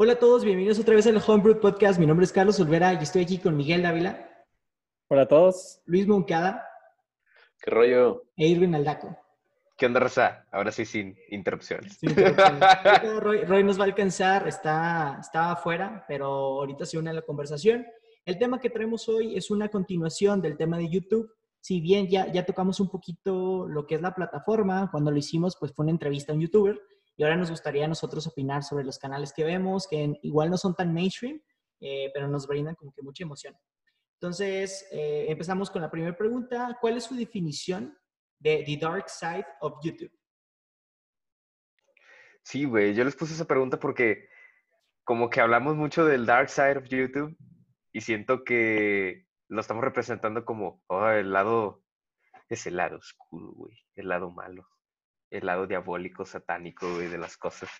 Hola a todos, bienvenidos otra vez al Homebrew Podcast. Mi nombre es Carlos Olvera y estoy aquí con Miguel Dávila. Hola a todos. Luis Moncada. ¿Qué rollo? E Irvin Aldaco. ¿Qué onda, Raza? Ahora sí, sin interrupciones. Roy, nos va a alcanzar, está, está afuera, pero ahorita se une a la conversación. El tema que traemos hoy es una continuación del tema de YouTube. Si bien ya, ya tocamos un poquito lo que es la plataforma, cuando lo hicimos, pues fue una entrevista a un youtuber. Y ahora nos gustaría a nosotros opinar sobre los canales que vemos, que igual no son tan mainstream, eh, pero nos brindan como que mucha emoción. Entonces, eh, empezamos con la primera pregunta. ¿Cuál es su definición de The Dark Side of YouTube? Sí, güey, yo les puse esa pregunta porque como que hablamos mucho del Dark Side of YouTube y siento que lo estamos representando como oh, el lado, es el lado oscuro, güey, el lado malo el lado diabólico, satánico, güey, de las cosas.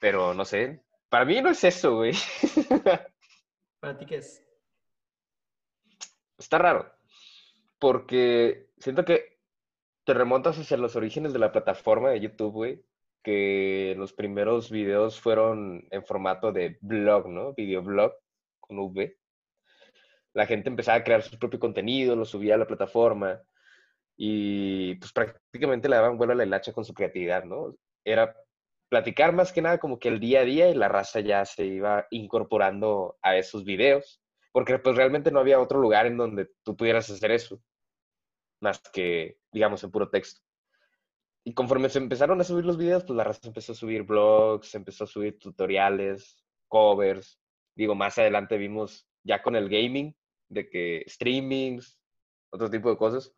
Pero no sé, para mí no es eso, güey. ¿Para ti qué es? Está raro, porque siento que te remontas hacia los orígenes de la plataforma de YouTube, güey, que los primeros videos fueron en formato de blog, ¿no? Videoblog con V. La gente empezaba a crear su propio contenido, lo subía a la plataforma y pues prácticamente le daban vuelo a la hilacha con su creatividad, ¿no? Era platicar más que nada como que el día a día y la raza ya se iba incorporando a esos videos, porque pues realmente no había otro lugar en donde tú pudieras hacer eso, más que, digamos, en puro texto. Y conforme se empezaron a subir los videos, pues la raza empezó a subir blogs, empezó a subir tutoriales, covers. Digo, más adelante vimos ya con el gaming, de que streamings, otro tipo de cosas.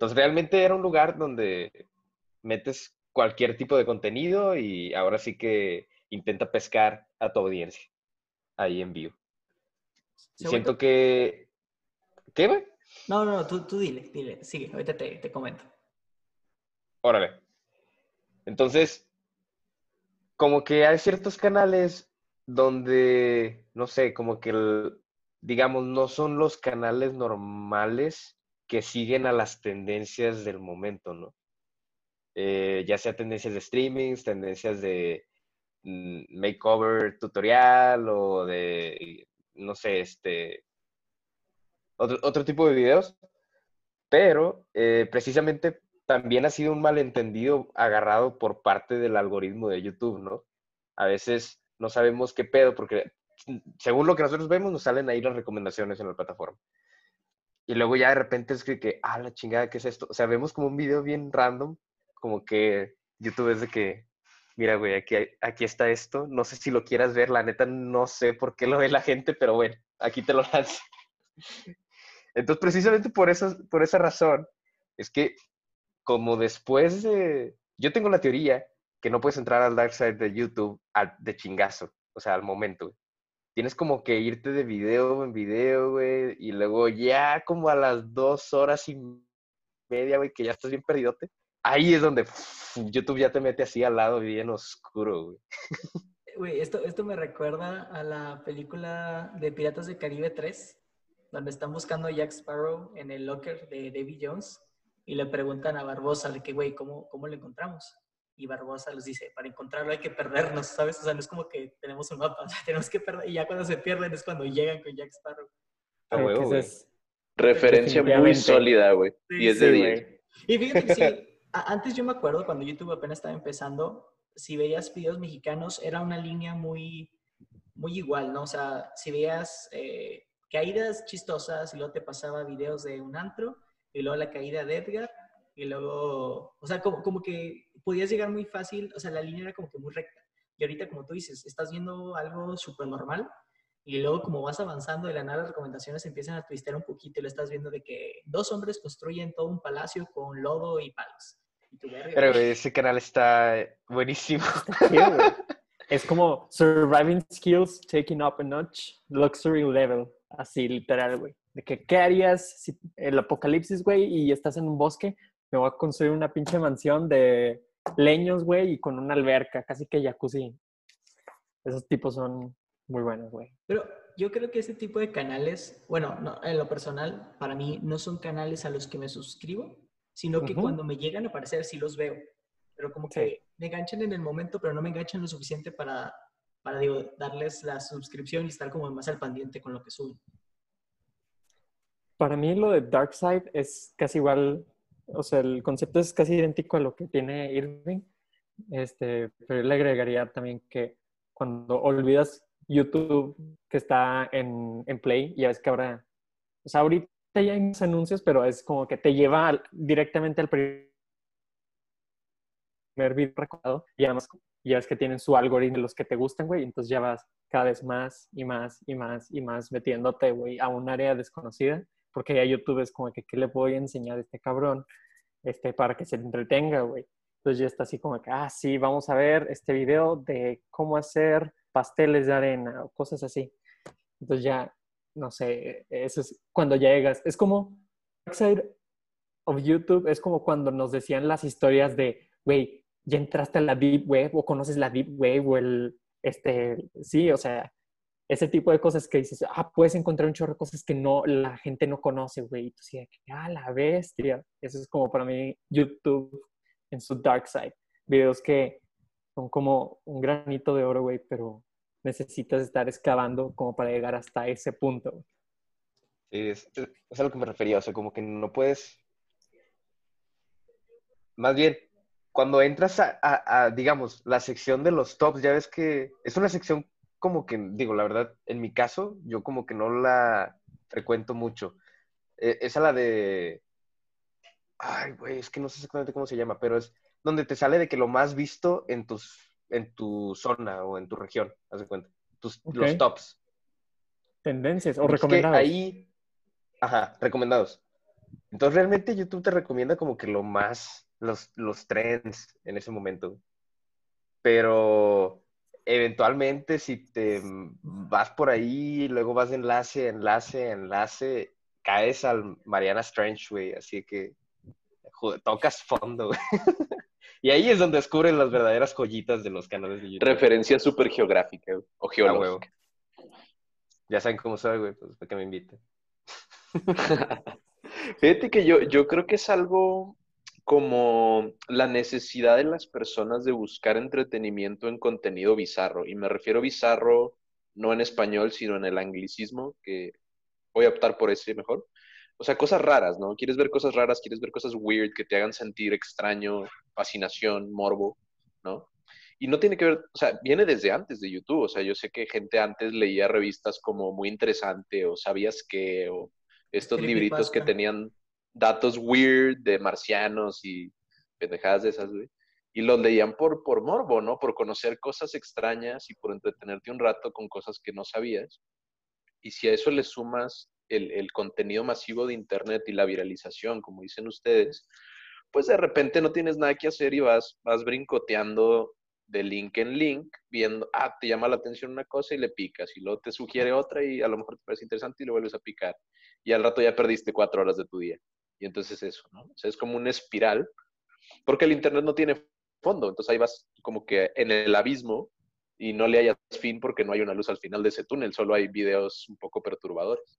Entonces realmente era un lugar donde metes cualquier tipo de contenido y ahora sí que intenta pescar a tu audiencia ahí en vivo. Siento que... ¿Qué, güey? No, no, no, tú, tú dile, dile, sigue, ahorita te, te comento. Órale. Entonces, como que hay ciertos canales donde, no sé, como que, digamos, no son los canales normales que siguen a las tendencias del momento, ¿no? Eh, ya sea tendencias de streamings, tendencias de mm, makeover tutorial o de, no sé, este, otro, tipo de videos, pero eh, precisamente también ha sido un malentendido agarrado por parte del algoritmo de YouTube, ¿no? A veces no sabemos qué pedo, porque mm, según lo que nosotros vemos, nos salen ahí las recomendaciones en la plataforma. Y luego ya de repente es que, ah, la chingada, ¿qué es esto? O sea, vemos como un video bien random, como que YouTube es de que, mira, güey, aquí, aquí está esto, no sé si lo quieras ver, la neta no sé por qué lo ve la gente, pero bueno, aquí te lo lanzo. Entonces, precisamente por, eso, por esa razón, es que como después de... Yo tengo la teoría que no puedes entrar al dark side de YouTube de chingazo, o sea, al momento. Tienes como que irte de video en video, güey, y luego ya como a las dos horas y media, güey, que ya estás bien perdidote, ahí es donde YouTube ya te mete así al lado bien oscuro, güey. Güey, esto, esto me recuerda a la película de Piratas del Caribe 3, donde están buscando a Jack Sparrow en el locker de Davy Jones y le preguntan a Barbosa de que, güey, ¿cómo, ¿cómo lo encontramos? Y Barbosa les dice, para encontrarlo hay que perdernos, ¿sabes? O sea, no es como que tenemos un mapa, o sea, tenemos que perder, y ya cuando se pierden es cuando llegan con Jack Sparrow. Ah, es Referencia muy sólida, güey. y es de 10. Y fíjate que sí, antes yo me acuerdo cuando YouTube apenas estaba empezando, si veías videos mexicanos, era una línea muy, muy igual, ¿no? O sea, si veías eh, caídas chistosas y luego te pasaba videos de un antro, y luego la caída de Edgar, y luego, o sea, como, como que podías llegar muy fácil, o sea, la línea era como que muy recta. Y ahorita, como tú dices, estás viendo algo súper normal y luego como vas avanzando de la nada las recomendaciones empiezan a twistear un poquito y lo estás viendo de que dos hombres construyen todo un palacio con lodo y palos. Pero ese canal está buenísimo. es como Surviving Skills Taking Up a Notch, Luxury Level, así literal, güey. De que, ¿qué harías si el apocalipsis, güey, y estás en un bosque? Me voy a construir una pinche mansión de leños, güey, y con una alberca, casi que jacuzzi. Esos tipos son muy buenos, güey. Pero yo creo que ese tipo de canales, bueno, no, en lo personal, para mí no son canales a los que me suscribo, sino que cuando me llegan a aparecer sí los veo. Pero como que me enganchan en el momento, pero no me enganchan lo suficiente para, para digo, darles la suscripción y estar como más al pendiente con lo que suben. Para mí lo de Darkseid es casi igual, o sea, el concepto es casi idéntico a lo que tiene Irving, este, pero yo le agregaría también que cuando olvidas YouTube que está en, en Play, ya ves que ahora, o sea, ahorita ya hay más anuncios, pero es como que te lleva directamente al primer video recordado y además ya ves que tienen su algoritmo de los que te gustan, güey, entonces ya vas cada vez más y más y más y más metiéndote, güey, a un área desconocida, porque ya YouTube es como que, ¿qué le voy a enseñar a este cabrón? Este, para que se entretenga, güey. Entonces ya está así como que, ah, sí, vamos a ver este video de cómo hacer pasteles de arena o cosas así. Entonces ya, no sé, eso es cuando llegas. Es como, Darkside of YouTube es como cuando nos decían las historias de, güey, ya entraste a la Deep Web o conoces la Deep Web o el, este, sí, o sea, ese tipo de cosas que dices, ah, puedes encontrar un chorro de cosas que no, la gente no conoce, güey. Y tú sí, ah, la bestia. Eso es como para mí YouTube en su dark side. Videos que son como un granito de oro, güey, pero necesitas estar excavando como para llegar hasta ese punto. Es, es a lo que me refería, o sea, como que no puedes... Más bien, cuando entras a, a, digamos, la sección de los tops, ya ves que es una sección como que, digo, la verdad, en mi caso, yo como que no la frecuento mucho. E, esa la de Ay, güey, es que no sé exactamente cómo se llama, pero es donde te sale de que lo más visto en tus en tu zona o en tu región, haz de cuenta. Tus, Los tops. Tendencias o recomendados. ahí, ajá, recomendados. Entonces realmente YouTube te recomienda como que lo más, los, los trends en ese momento. Pero eventualmente si te vas por ahí, luego vas de enlace, enlace, enlace, caes al Mariana Strange, güey. Así que tocas fondo, y ahí es donde descubren las verdaderas joyitas de los canales de YouTube. Referencia súper geográfica o geológica. ya saben cómo soy, güey, pues para que me inviten. Fíjate que yo, yo creo que es algo como la necesidad de las personas de buscar entretenimiento en contenido bizarro. Y me refiero bizarro no en español, sino en el anglicismo, que voy a optar por ese mejor o sea, cosas raras, ¿no? Quieres ver cosas raras, quieres ver cosas weird que te hagan sentir extraño, fascinación, morbo, ¿no? Y no tiene que ver, o sea, viene desde antes de YouTube, o sea, yo sé que gente antes leía revistas como muy interesante o sabías que, o estos libritos que tenían datos weird de marcianos y pendejadas de esas, güey. Y los leían por, por morbo, ¿no? Por conocer cosas extrañas y por entretenerte un rato con cosas que no sabías. Y si a eso le sumas el, contenido masivo de Internet y la viralización, como dicen ustedes, pues de repente no tienes nada que hacer y vas, vas brincoteando de link en link, viendo, ah, te llama la atención una cosa y le picas, y luego te sugiere otra y a lo mejor te parece interesante y lo vuelves a picar. Y al rato ya perdiste cuatro horas de tu día. Y entonces eso, ¿no? O sea, es como una espiral, porque el Internet no tiene fondo, entonces ahí vas como que en el abismo y no le hayas fin porque no hay una luz al final de ese túnel, solo hay videos un poco perturbadores.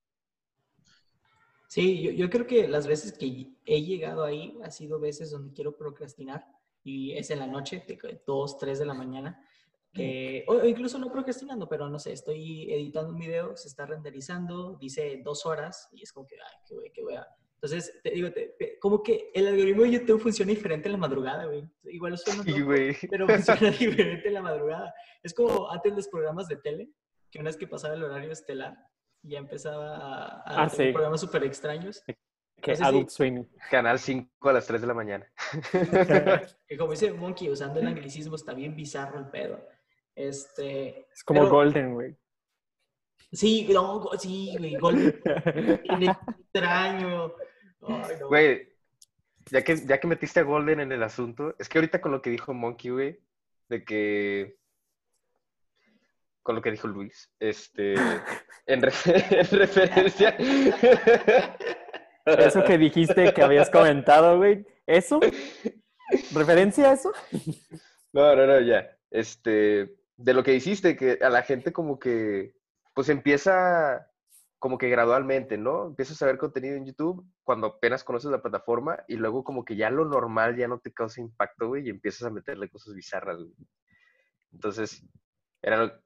Sí, yo, yo, creo que las veces que he llegado ahí ha sido veces donde quiero procrastinar y es en la noche, 2, 3 de la mañana, que, o, incluso no procrastinando, pero no sé, estoy editando un video, se está renderizando, dice dos horas y es como que, ay, qué qué güey. Entonces, te digo, como que el algoritmo de YouTube funciona diferente en la madrugada, güey. Igual suena sí, güey. pero funciona diferente en la madrugada. Es como antes los programas de tele, que una vez que pasaba el horario estelar, ya empezaba a, a ah, programas súper extraños. Que Adult Swim. Canal 5 a las 3 de la mañana. que como dice Monkey, usando el anglicismo, está bien bizarro el pedo. Este, es como Golden, güey. Sí, no, sí, güey, Golden. extraño. Güey, ya que, ya que metiste a Golden en el asunto, es que ahorita con lo que dijo Monkey, güey, de que con lo que dijo Luis, este, en, referencia. Eso que dijiste que habías comentado, güey, ¿eso? ¿Referencia a eso? No, no, no, ya. Este, de lo que hiciste, que a la gente como que, pues empieza como que gradualmente, ¿no? Empiezas a ver contenido en YouTube cuando apenas conoces la plataforma y luego como que ya lo normal ya no te causa impacto, güey, y empiezas a meterle cosas bizarras, güey. Entonces, era,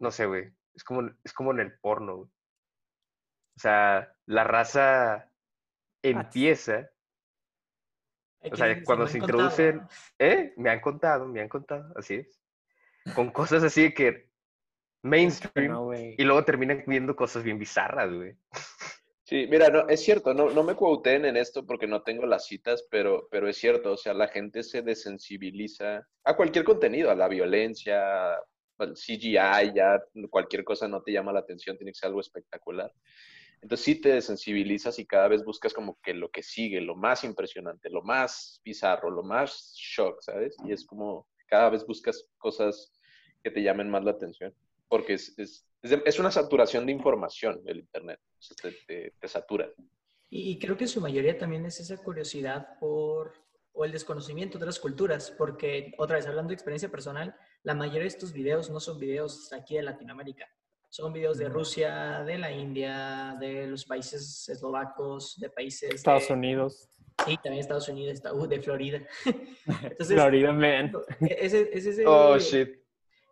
no sé, güey, es como, es como en el porno, güey. O sea, la raza empieza, o sea, cuando se contado, introducen. ¿eh? Me han contado, me han contado, así es. Con cosas así de que mainstream No, güey. y luego terminan viendo cosas bien bizarras, güey. Sí, mira, no, es cierto, no, no me quoten en esto porque no tengo las citas, pero, pero es cierto, o sea, la gente se desensibiliza a cualquier contenido, a la violencia, al CGI, ya cualquier cosa no te llama la atención, tiene que ser algo espectacular. Entonces sí te desensibilizas y cada vez buscas como que lo que sigue, lo más impresionante, lo más bizarro, lo más shock, ¿sabes? Y es como cada vez buscas cosas que te llamen más la atención, porque es, es, es de- es una saturación de información el Internet, o sea, te, te- te satura. Y, y creo que en su mayoría también es esa curiosidad por, o el desconocimiento de otras culturas, porque otra vez hablando de experiencia personal, la mayoría de estos videos no son videos aquí de Latinoamérica, son videos de. Rusia, de la India, de los países eslovacos, de países Estados de, Unidos. Sí, también Estados Unidos, está- uh, de Florida. Entonces, Florida Man. ese, ese- ese- Oh, shit.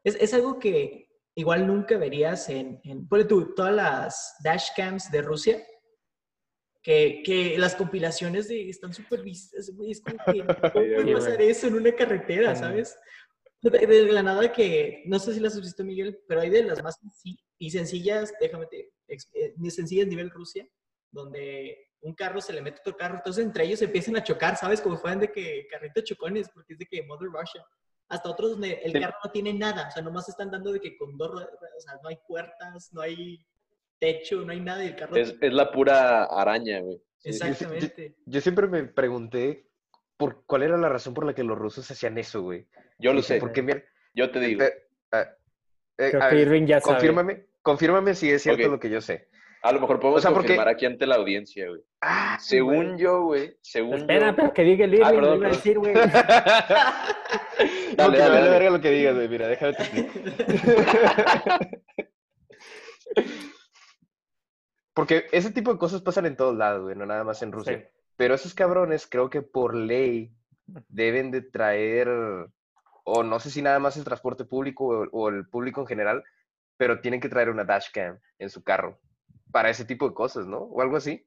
es, es algo que igual nunca verías en, en tú, todas las dashcams de Rusia, que, que las compilaciones de, están súper vistas, es como que ¿cómo puede pasar eso en una carretera. ¿sabes? De, de la nada que, no sé si las has visto, Miguel, pero hay de las más y sencillas, déjame te, eh, ni sencillas nivel Rusia, donde un carro se le mete a otro carro, entonces entre ellos empiezan a chocar, ¿sabes? Como fueran de que carritos chocones, porque es de que Mother Russia. Hasta otros donde el Sí. carro no tiene nada, o sea, nomás están dando de que con dos ruedas, o sea, no hay puertas, no hay techo, no hay nada y el carro... Es, es la pura araña, güey. Exactamente. Yo siempre me pregunté por cuál era la razón por la que los rusos hacían eso, güey. Yo lo Dije, sé, Porque, mira, yo te digo. eh, ah, eh, Creo a que Irving ya sabe. confírmame, confírmame si es cierto lo que yo sé. A lo mejor podemos o sea, porque- confirmar aquí ante la audiencia, güey. Ah, Según yo, güey, según Espera, yo... pero que diga el Irving, Ah, lo perdón, iba a decir, güey. No, Dale, dale, verga lo que digas, güey. Mira, déjame te explico. Porque ese tipo de cosas pasan en todos lados, güey, no nada más en Rusia. Sí. Pero esos cabrones creo que por ley deben de traer, o no sé si nada más el transporte público o, o el público en general, pero tienen que traer una dashcam en su carro para ese tipo de cosas, ¿no? O algo así.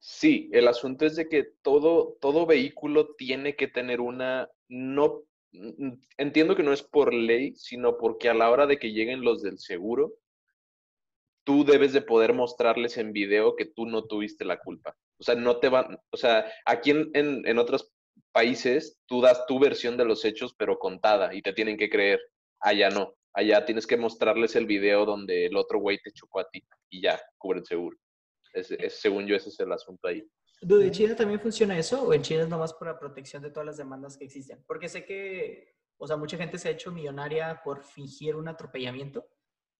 Sí, el asunto es de que todo, todo vehículo tiene que tener una, no, mm, entiendo que no es por ley, sino porque a la hora de que lleguen los del seguro, tú debes de poder mostrarles en video que tú no tuviste la culpa. O sea, no te van, o sea, aquí en, en, en otros países tú das tu versión de los hechos, pero contada, y te tienen que creer. Allá no, allá tienes que mostrarles el video donde el otro güey te chocó a ti, y ya, cubre el seguro. Es, es- según yo, ese es el asunto ahí. Dude, ¿En China también funciona eso o en China es nomás para protección de todas las demandas que existen? Porque sé que, o sea, mucha gente se ha hecho millonaria por fingir un atropellamiento.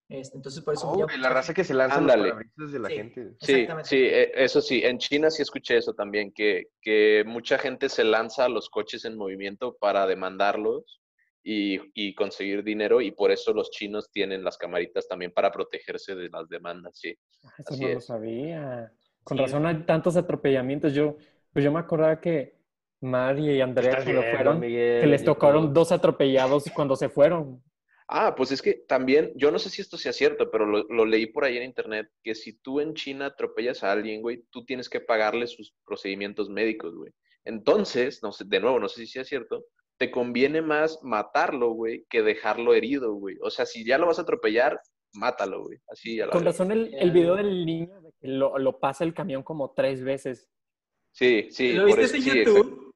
Este, entonces, por eso... Oh, la raza gente- que se lanza los Ándale. parabrisas de la Sí. gente. Sí, sí, eh, eso sí. En China sí escuché eso también, que, que mucha gente se lanza a los coches en movimiento para demandarlos y, y conseguir dinero y por eso los chinos tienen las camaritas también para protegerse de las demandas, sí. Eso Así no lo sabía. Con Sí. razón hay tantos atropellamientos. Yo, pues yo me acordaba que Mari y Andrea cuando viendo, fueron, Miguel, que les tocaron dos atropellados cuando se fueron. Ah, pues es que también, yo no sé si esto sea cierto, pero lo, lo leí por ahí en internet, que si tú en China atropellas a alguien, güey, tú tienes que pagarle sus procedimientos médicos, güey. Entonces, no sé, de nuevo, no sé si sea cierto, te conviene más matarlo, güey, que dejarlo herido, güey. O sea, si ya lo vas a atropellar, mátalo, güey. Así a la Con razón el, el video del niño de que lo, lo pasa el camión como tres veces. Sí, sí. ¿Lo por viste eso- en sí, YouTube?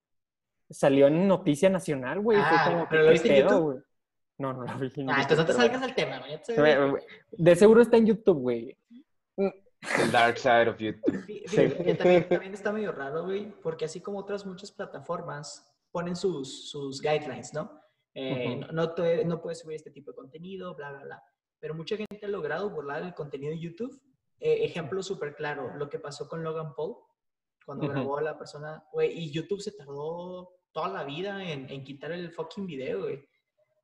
Salió en Noticia Nacional, güey. Fue Ah, como, ¿pero ¿qué lo viste en YouTube? güey? No, no lo vi. en Ah, entonces no te salgas del tema, ¿no? Ya te- Güey, güey, De seguro está en YouTube, güey. El dark side of YouTube. Fíjate que también, también está medio raro, güey, porque así como otras muchas plataformas ponen sus, sus guidelines, ¿no? Eh, Ujú. no, no, te- no puedes subir este tipo de contenido, bla, bla, bla. Pero mucha gente ha logrado burlar el contenido de YouTube. Eh, ejemplo súper claro, lo que pasó con Logan Paul, cuando Ujú. grabó a la persona, güey, y YouTube se tardó toda la vida en, en quitar el fucking video, güey.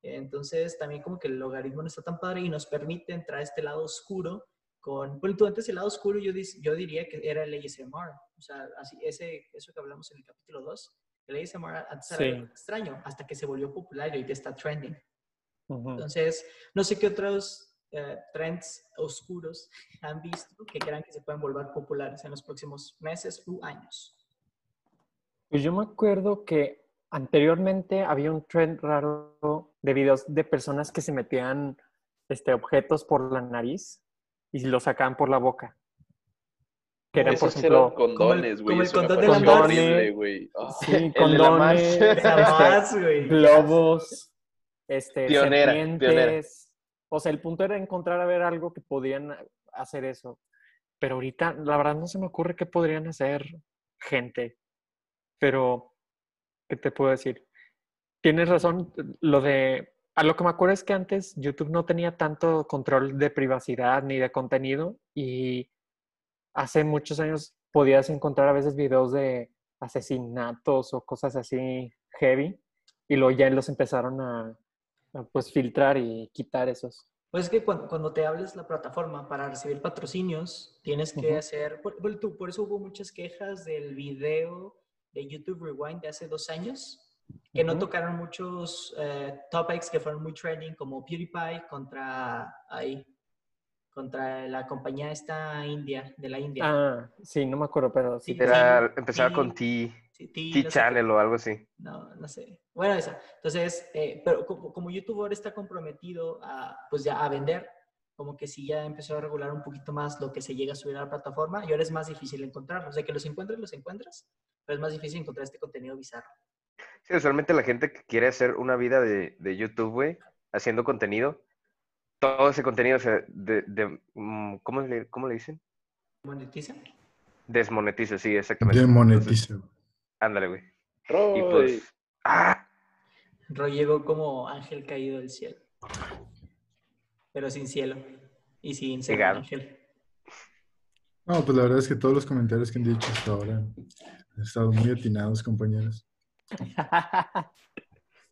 Entonces, también como que el logaritmo no está tan padre y nos permite entrar a este lado oscuro con, bueno, tú antes el lado oscuro yo, yo diría que era el ASMR, o sea, así, ese, eso que hablamos en el capítulo 2, el ASMR antes era Sí. algo extraño, hasta que se volvió popular y ahorita está trending. Ujú. Entonces, no sé qué otros eh, trends oscuros han visto que crean que se pueden volver populares en los próximos meses u años. Pues yo me acuerdo que anteriormente había un trend raro de videos de personas que se metían este, objetos por la nariz y los sacaban por la boca. Que eran, por ejemplo, condones, como güey. el eso me condón de la Mars. güey. Ah. sí, El la condones, este, Jamás, güey. globos, este, Pionera, serpientes. pionera. O sea, el punto era encontrar a ver algo que podían hacer eso. Pero ahorita, la verdad, no se me ocurre qué podrían hacer gente. Pero, ¿qué te puedo decir? Tienes razón, lo de... A lo que me acuerdo es que antes YouTube no tenía tanto control de privacidad ni de contenido y hace muchos años podías encontrar a veces videos de asesinatos o cosas así heavy y luego ya los empezaron a, a, pues filtrar y quitar esos. Pues es que cuando, cuando te hables la plataforma para recibir patrocinios, tienes que hacer, por, por- tú- por eso hubo muchas quejas del video de YouTube Rewind de hace dos años, que no tocaron muchos eh, topics que fueron muy trending, como PewDiePie contra, ahí, contra la compañía esta india, de la India. Ah, sí, no me acuerdo, pero sí. Era, empezaba sí. con T, Sí, T- T no sé qué. Channel o algo así. No, no sé. Bueno, esa. Entonces, eh, pero como, como YouTube ahora está comprometido a, pues ya a vender, como que sí ya empezó a regular un poquito más lo que se llega a subir a la plataforma y ahora es más difícil encontrarlos. O sea, que los encuentres, los encuentras, pero es más difícil encontrar este contenido bizarro. Sí, usualmente la gente que quiere hacer una vida de, de YouTube, güey, haciendo contenido, todo ese contenido se de, de- mm, ¿cómo, le, ¿cómo le dicen? ¿Monetiza? Desmonetiza, sí, exactamente. Entonces, Demonetiza. ándale, güey. Y Roy. pues, ¡ah! Roy llegó como ángel caído del cielo, pero sin cielo y sin ser ángel. No, pues la verdad es que todos los comentarios que han dicho hasta ahora han estado muy atinados, compañeros.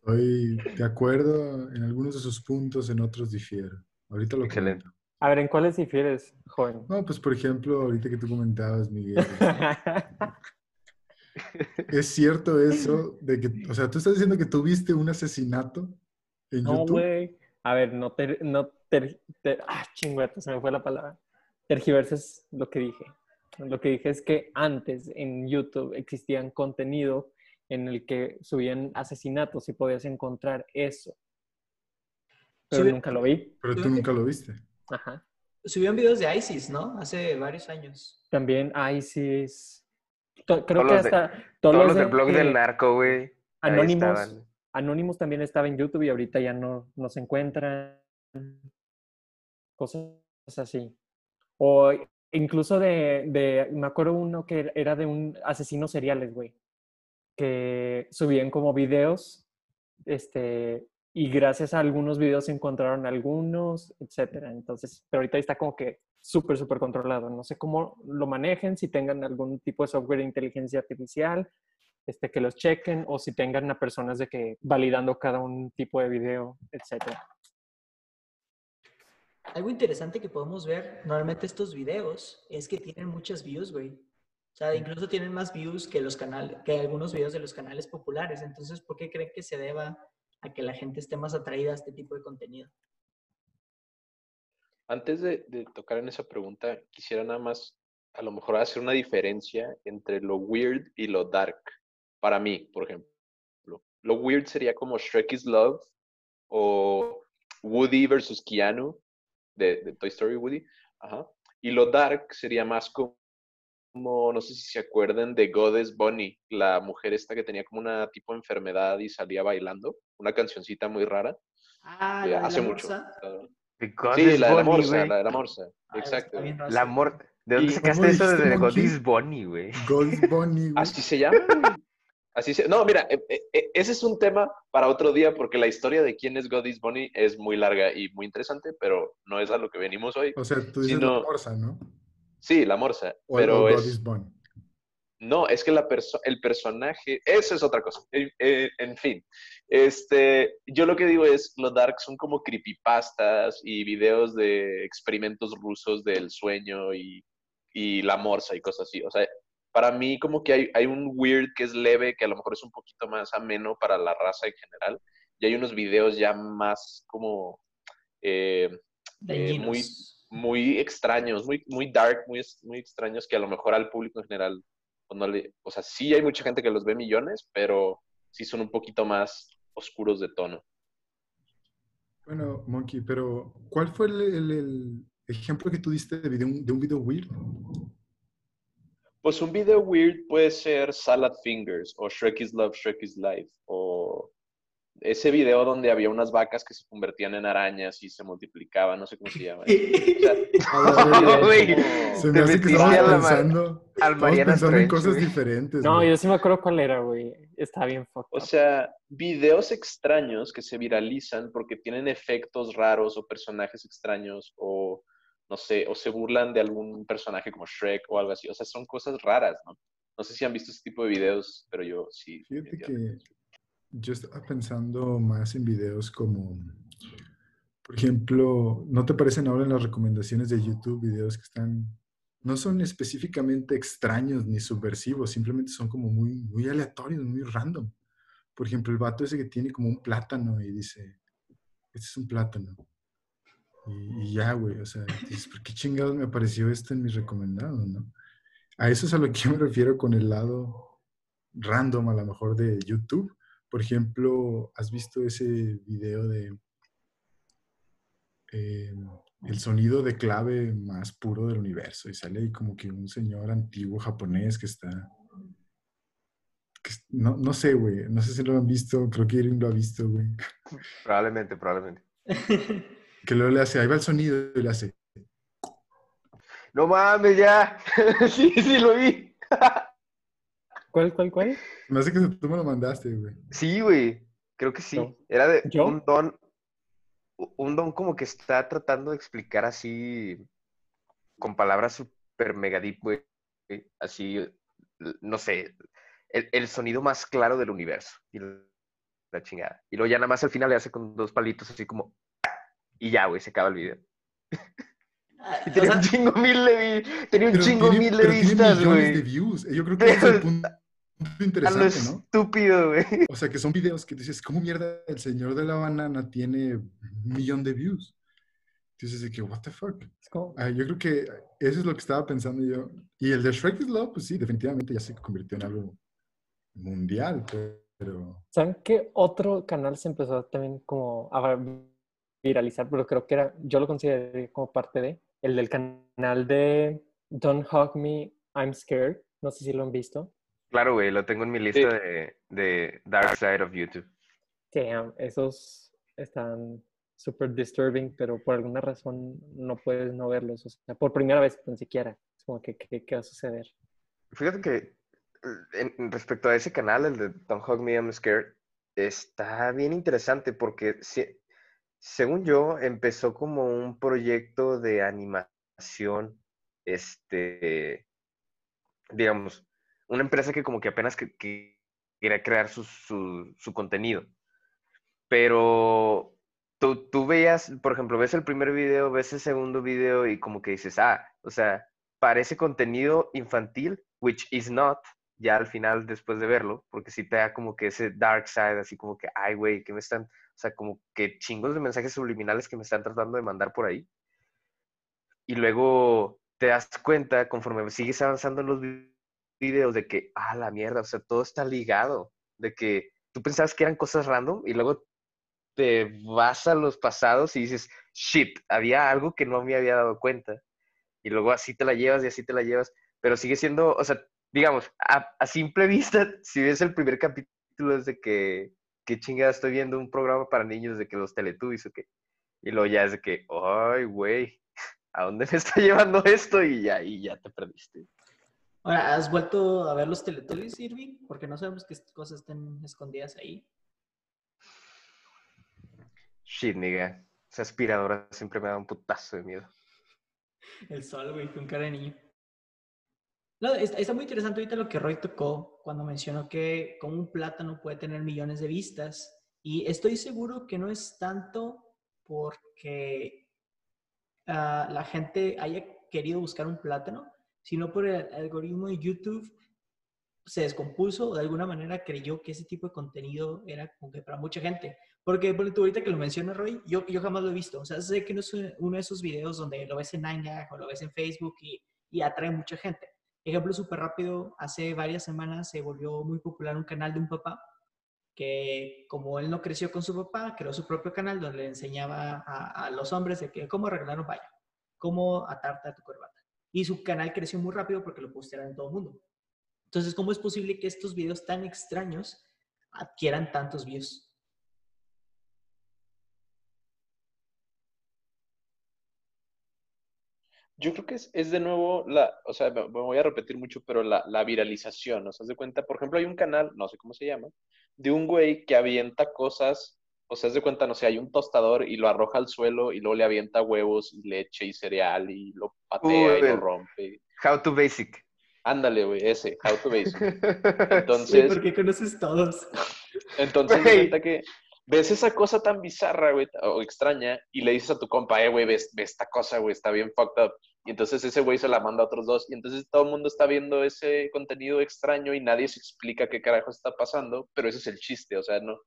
Estoy de acuerdo en algunos de sus puntos, en otros difiero. Ahorita lo Excelente. comento. A ver, ¿en cuáles difieres, joven? No, pues por ejemplo, ahorita que tú comentabas, Miguel, es cierto eso de que, o sea, tú estás diciendo que tuviste un asesinato en No, YouTube. güey. A ver, no ter, no ter, ter- ah, chingüeta, se me fue la palabra. Tergiverses lo que dije. Lo que dije es que antes en YouTube existían contenido en el que subían asesinatos y podías encontrar eso. Pero Sí, nunca lo vi. Pero tú nunca lo viste. Ajá. Subieron videos de ISIS, ¿no? Hace varios años. También ISIS. To- Creo Todos que los de- hasta Todos los de del blog que del narco, güey. estaban. Anonymous también estaba en YouTube y ahorita ya no, no se encuentran. Cosas así. O incluso de, de, me acuerdo uno que era de un asesino seriales, güey. Que subían como videos, este, y gracias a algunos videos encontraron algunos, etcétera. Entonces, pero ahorita está como que súper, súper controlado. No sé cómo lo manejen, si tengan algún tipo de software de inteligencia artificial, este, que los chequen, o si tengan a personas de que validando cada un tipo de video, etcétera. Algo interesante que podemos ver normalmente estos videos es que tienen muchas views, güey. O sea, incluso tienen más views que los canales, que algunos videos de los canales populares. Entonces, ¿por qué creen que se deba a que la gente esté más atraída a este tipo de contenido? Antes de, de tocar en esa pregunta, quisiera nada más a lo mejor hacer una diferencia entre lo weird y lo dark. Para mí, por ejemplo. Lo weird sería como Shrek is Love o Woody versus Keanu de, de Toy Story Woody. Ajá. Y lo dark sería más como, como, no sé si se acuerdan de Goddess Bunny, la mujer esta que tenía como una tipo de enfermedad y salía bailando, una cancioncita muy rara. Ah, eh, la de hace la mucho. morsa. Ah, Sí, la de la Bonnie, morsa, güey. la de la morsa. Ah, Exacto. La sí. mor... ¿De dónde sacaste ¿Cómo eso de? Godis Bonnie, güey? Ghost Bunny, güey. Así se llama. güey. Así se... No, mira, eh, eh, eh, ese es un tema para otro día porque la historia de quién es God is Bunny es muy larga y muy interesante, pero no es a lo que venimos hoy. O sea, tú dices sino- la morsa, ¿no? Sí, la morsa, O, pero o God es... is. No, es que la perso el personaje, eso es otra cosa. Eh, eh, en fin, este, yo lo que digo es, los dark son como creepypastas y videos de experimentos rusos del sueño y, y la morsa y cosas así. O sea, para mí como que hay, hay, un weird que es leve, que a lo mejor es un poquito más ameno para la raza en general. Y hay unos videos ya más como eh, muy, muy extraños, muy, muy dark, muy, muy extraños que a lo mejor al público en general o sea, sí hay mucha gente que los ve millones, pero sí son un poquito más oscuros de tono. Bueno, Monkey, pero ¿cuál fue el, ejemplo que tú diste de, video, de un video weird? Pues un video weird puede ser Salad Fingers o Shrek is Love, Shrek is Life o ese video donde había unas vacas que se convertían en arañas y se multiplicaban, no sé cómo se llama. se me hace que estamos pensando, al pensando en cosas diferentes. No, yo sí me acuerdo cuál era, güey. Está bien O sea, videos extraños que se viralizan porque tienen efectos raros o personajes extraños o, no sé, o se burlan de algún personaje como Shrek o algo así. O sea, son cosas raras, ¿no? No sé si han visto ese tipo de videos, pero yo sí. Fíjate que yo estaba pensando más en videos como, por ejemplo, ¿no te parecen ahora en las recomendaciones de YouTube videos que están, no son específicamente extraños ni subversivos, simplemente son como muy, muy aleatorios, muy random? Por ejemplo, el vato ese que tiene como un plátano y dice, este es un plátano. Y, ya, güey, o sea, dices, ¿por qué chingados me apareció esto en mis recomendados, no? A eso es a lo que yo me refiero con el lado random, a lo mejor, de YouTube por ejemplo, ¿has visto ese video de eh, el sonido de clave más puro del universo? Y sale ahí como que un señor antiguo japonés que está... no, no, sé, güey. No sé si lo han visto. Creo que Irving lo ha visto, güey. Probablemente, probablemente. que luego le hace, ahí va el sonido y le hace... No mames, ya. sí, sí, lo vi. ¿Cuál, cuál, cuál? Me hace que tú me lo mandaste, güey. Sí, güey. Creo que sí. Era de un don. Un don como que está tratando de explicar así. Con palabras super mega deep, güey. Así. No sé. El, sonido más claro del universo. Y la chingada. Y luego ya nada más al final le hace con dos palitos así como. Y ya, güey, se acaba el video. Ah, y tenía un chingo mil de, tenía un chingo mil de vistas, güey. de views. Yo creo que es el punto interesante, ¿no? Estúpido, güey. O sea, que son videos que dices, ¿cómo mierda el señor de la banana tiene un millón de views? Entonces, de que, what the fuck. Ah, yo creo que eso es lo que estaba pensando yo. Y el de Shrek is Love, pues sí, definitivamente ya se convirtió en algo mundial, pero... ¿Saben qué otro canal se empezó también como a viralizar? Pero creo que era, yo lo consideré como parte de, el del canal de Don't Hug Me, I'm Scared. No sé si lo han visto. Claro, güey, lo tengo en mi lista de, Dark Side of YouTube. Damn, esos están súper disturbing, pero por alguna razón no puedes no verlos. O sea, por primera vez, ni siquiera. Es como que, ¿qué, va a suceder? Fíjate que en, respecto a ese canal, el de Don't Hug Me, I'm Scared, está bien interesante porque según yo, empezó como un proyecto de animación, este, digamos, una empresa que como que apenas que, quería crear su, contenido. Pero tú, tú veías, por ejemplo, ves el primer video, ves el segundo video y como que dices, ah, o sea, parece contenido infantil, which is not, ya al final después de verlo, porque sí te da como que ese dark side, así como que, ay, güey, que me están, o sea, como que chingos de mensajes subliminales que me están tratando de mandar por ahí. Y luego te das cuenta, conforme sigues avanzando en los videos, videos de que, ah, la mierda, o sea, todo está ligado, de que tú pensabas que eran cosas random y luego te vas a los pasados y dices, shit, había algo que no me había dado cuenta. Y luego así te la llevas y así te la llevas, pero sigue siendo, o sea, digamos, a, simple vista, si ves el primer capítulo es de que, qué chingada, estoy viendo un programa para niños de que los Teletubbies o qué. Y luego ya es de que, ay, güey, ¿a dónde me está llevando esto? Y ya, y ya te perdiste. Ahora, ¿has vuelto a ver los Teletubbies, Irving? Porque no sabemos qué cosas estén escondidas ahí. Shit, nigga. Esa aspiradora siempre me da un putazo de miedo. El sol, güey, con cara de niño. No, está, está muy interesante ahorita lo que Roy tocó cuando mencionó que con un plátano puede tener millones de vistas. Y estoy seguro que no es tanto porque ah, la gente haya querido buscar un plátano, sino por el algoritmo de YouTube se descompuso o de alguna manera creyó que ese tipo de contenido era como para mucha gente. Porque por tú ahorita que lo mencionas, Roy, yo, yo jamás lo he visto. O sea, sé que no es uno de esos videos donde lo ves en Nine o lo ves en Facebook y, y atrae mucha gente. Ejemplo súper rápido, hace varias semanas se volvió muy popular un canal de un papá que como él no creció con su papá, creó su propio canal donde le enseñaba a, los hombres que cómo arreglar un baño, cómo atarte a tu corbata. Y su canal creció muy rápido porque lo postearon en todo el mundo. Entonces, ¿cómo es posible que estos videos tan extraños adquieran tantos views? Yo creo que es, es de nuevo la, o sea, me, voy a repetir mucho, pero la, la viralización, ¿no? ¿Se de cuenta? Por ejemplo, hay un canal, no sé cómo se llama, de un güey que avienta cosas, o sea, se de cuenta, no sé, hay un tostador y lo arroja al suelo y luego le avienta huevos y leche y cereal y lo patea Uy, y lo rompe. How to Basic. Ándale, güey, ese, How to Basic. Sí, Entonces, porque conoces todos. Entonces, Güey. resulta que ves esa cosa tan bizarra, güey, o extraña, y le dices a tu compa, eh, güey, ves, ves esta cosa, güey, está bien fucked up. Y entonces ese güey se la manda a otros dos, y entonces todo el mundo está viendo ese contenido extraño y nadie se explica qué carajo está pasando, pero ese es el chiste, o sea, no.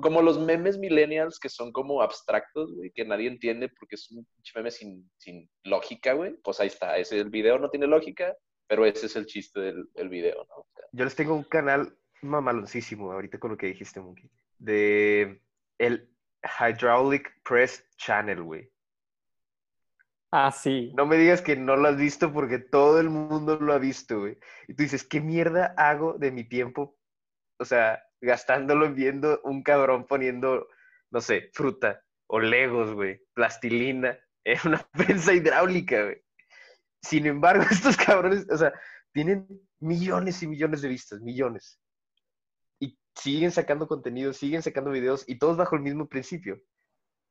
Como los memes millennials que son como abstractos, güey, que nadie entiende porque es un pinche meme sin, sin lógica, güey. Pues ahí está, ese el video no tiene lógica, pero ese es el chiste del, del video, ¿no? O sea, Yo les tengo un canal mamaloncísimo ahorita con lo que dijiste, Monkey. De el Hydraulic Press Channel, güey. Ah, sí. No me digas que no lo has visto porque todo el mundo lo ha visto, güey. Y tú dices, ¿qué mierda hago de mi tiempo? O sea, gastándolo en viendo un cabrón poniendo, no sé, fruta o legos, güey, plastilina en una prensa hidráulica, güey. Sin embargo, estos cabrones, o sea, tienen millones y millones de vistas, millones. Y siguen sacando contenido, siguen sacando videos y todos bajo el mismo principio.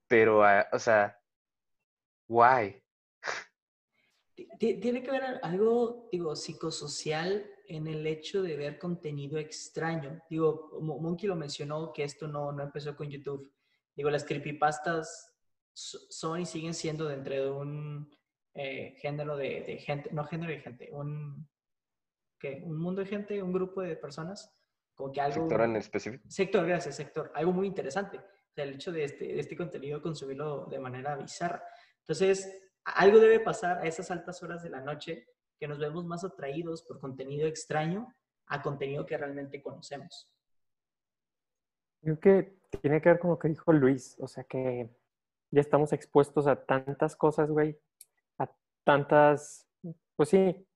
Pero, ah, o sea, why? Ti- Tiene que haber algo, digo, psicosocial en el hecho de ver contenido extraño. Digo, Mo- Monkey lo mencionó que esto no, no empezó con YouTube. Digo, las creepypastas so- son y siguen siendo dentro de un eh, género de, de gente, no género de gente, un, ¿qué? un mundo de gente, un grupo de personas, como que algo... sector en específico. Sector, gracias, sector. Algo muy interesante. O sea, el hecho de este, de este contenido consumirlo de manera bizarra. Entonces, algo debe pasar a esas altas horas de la noche que nos vemos más atraídos por contenido extraño a contenido que realmente conocemos. Creo que tiene que ver con lo que dijo Luis, o sea que ya estamos expuestos a tantas cosas, güey, a tantas, pues sí,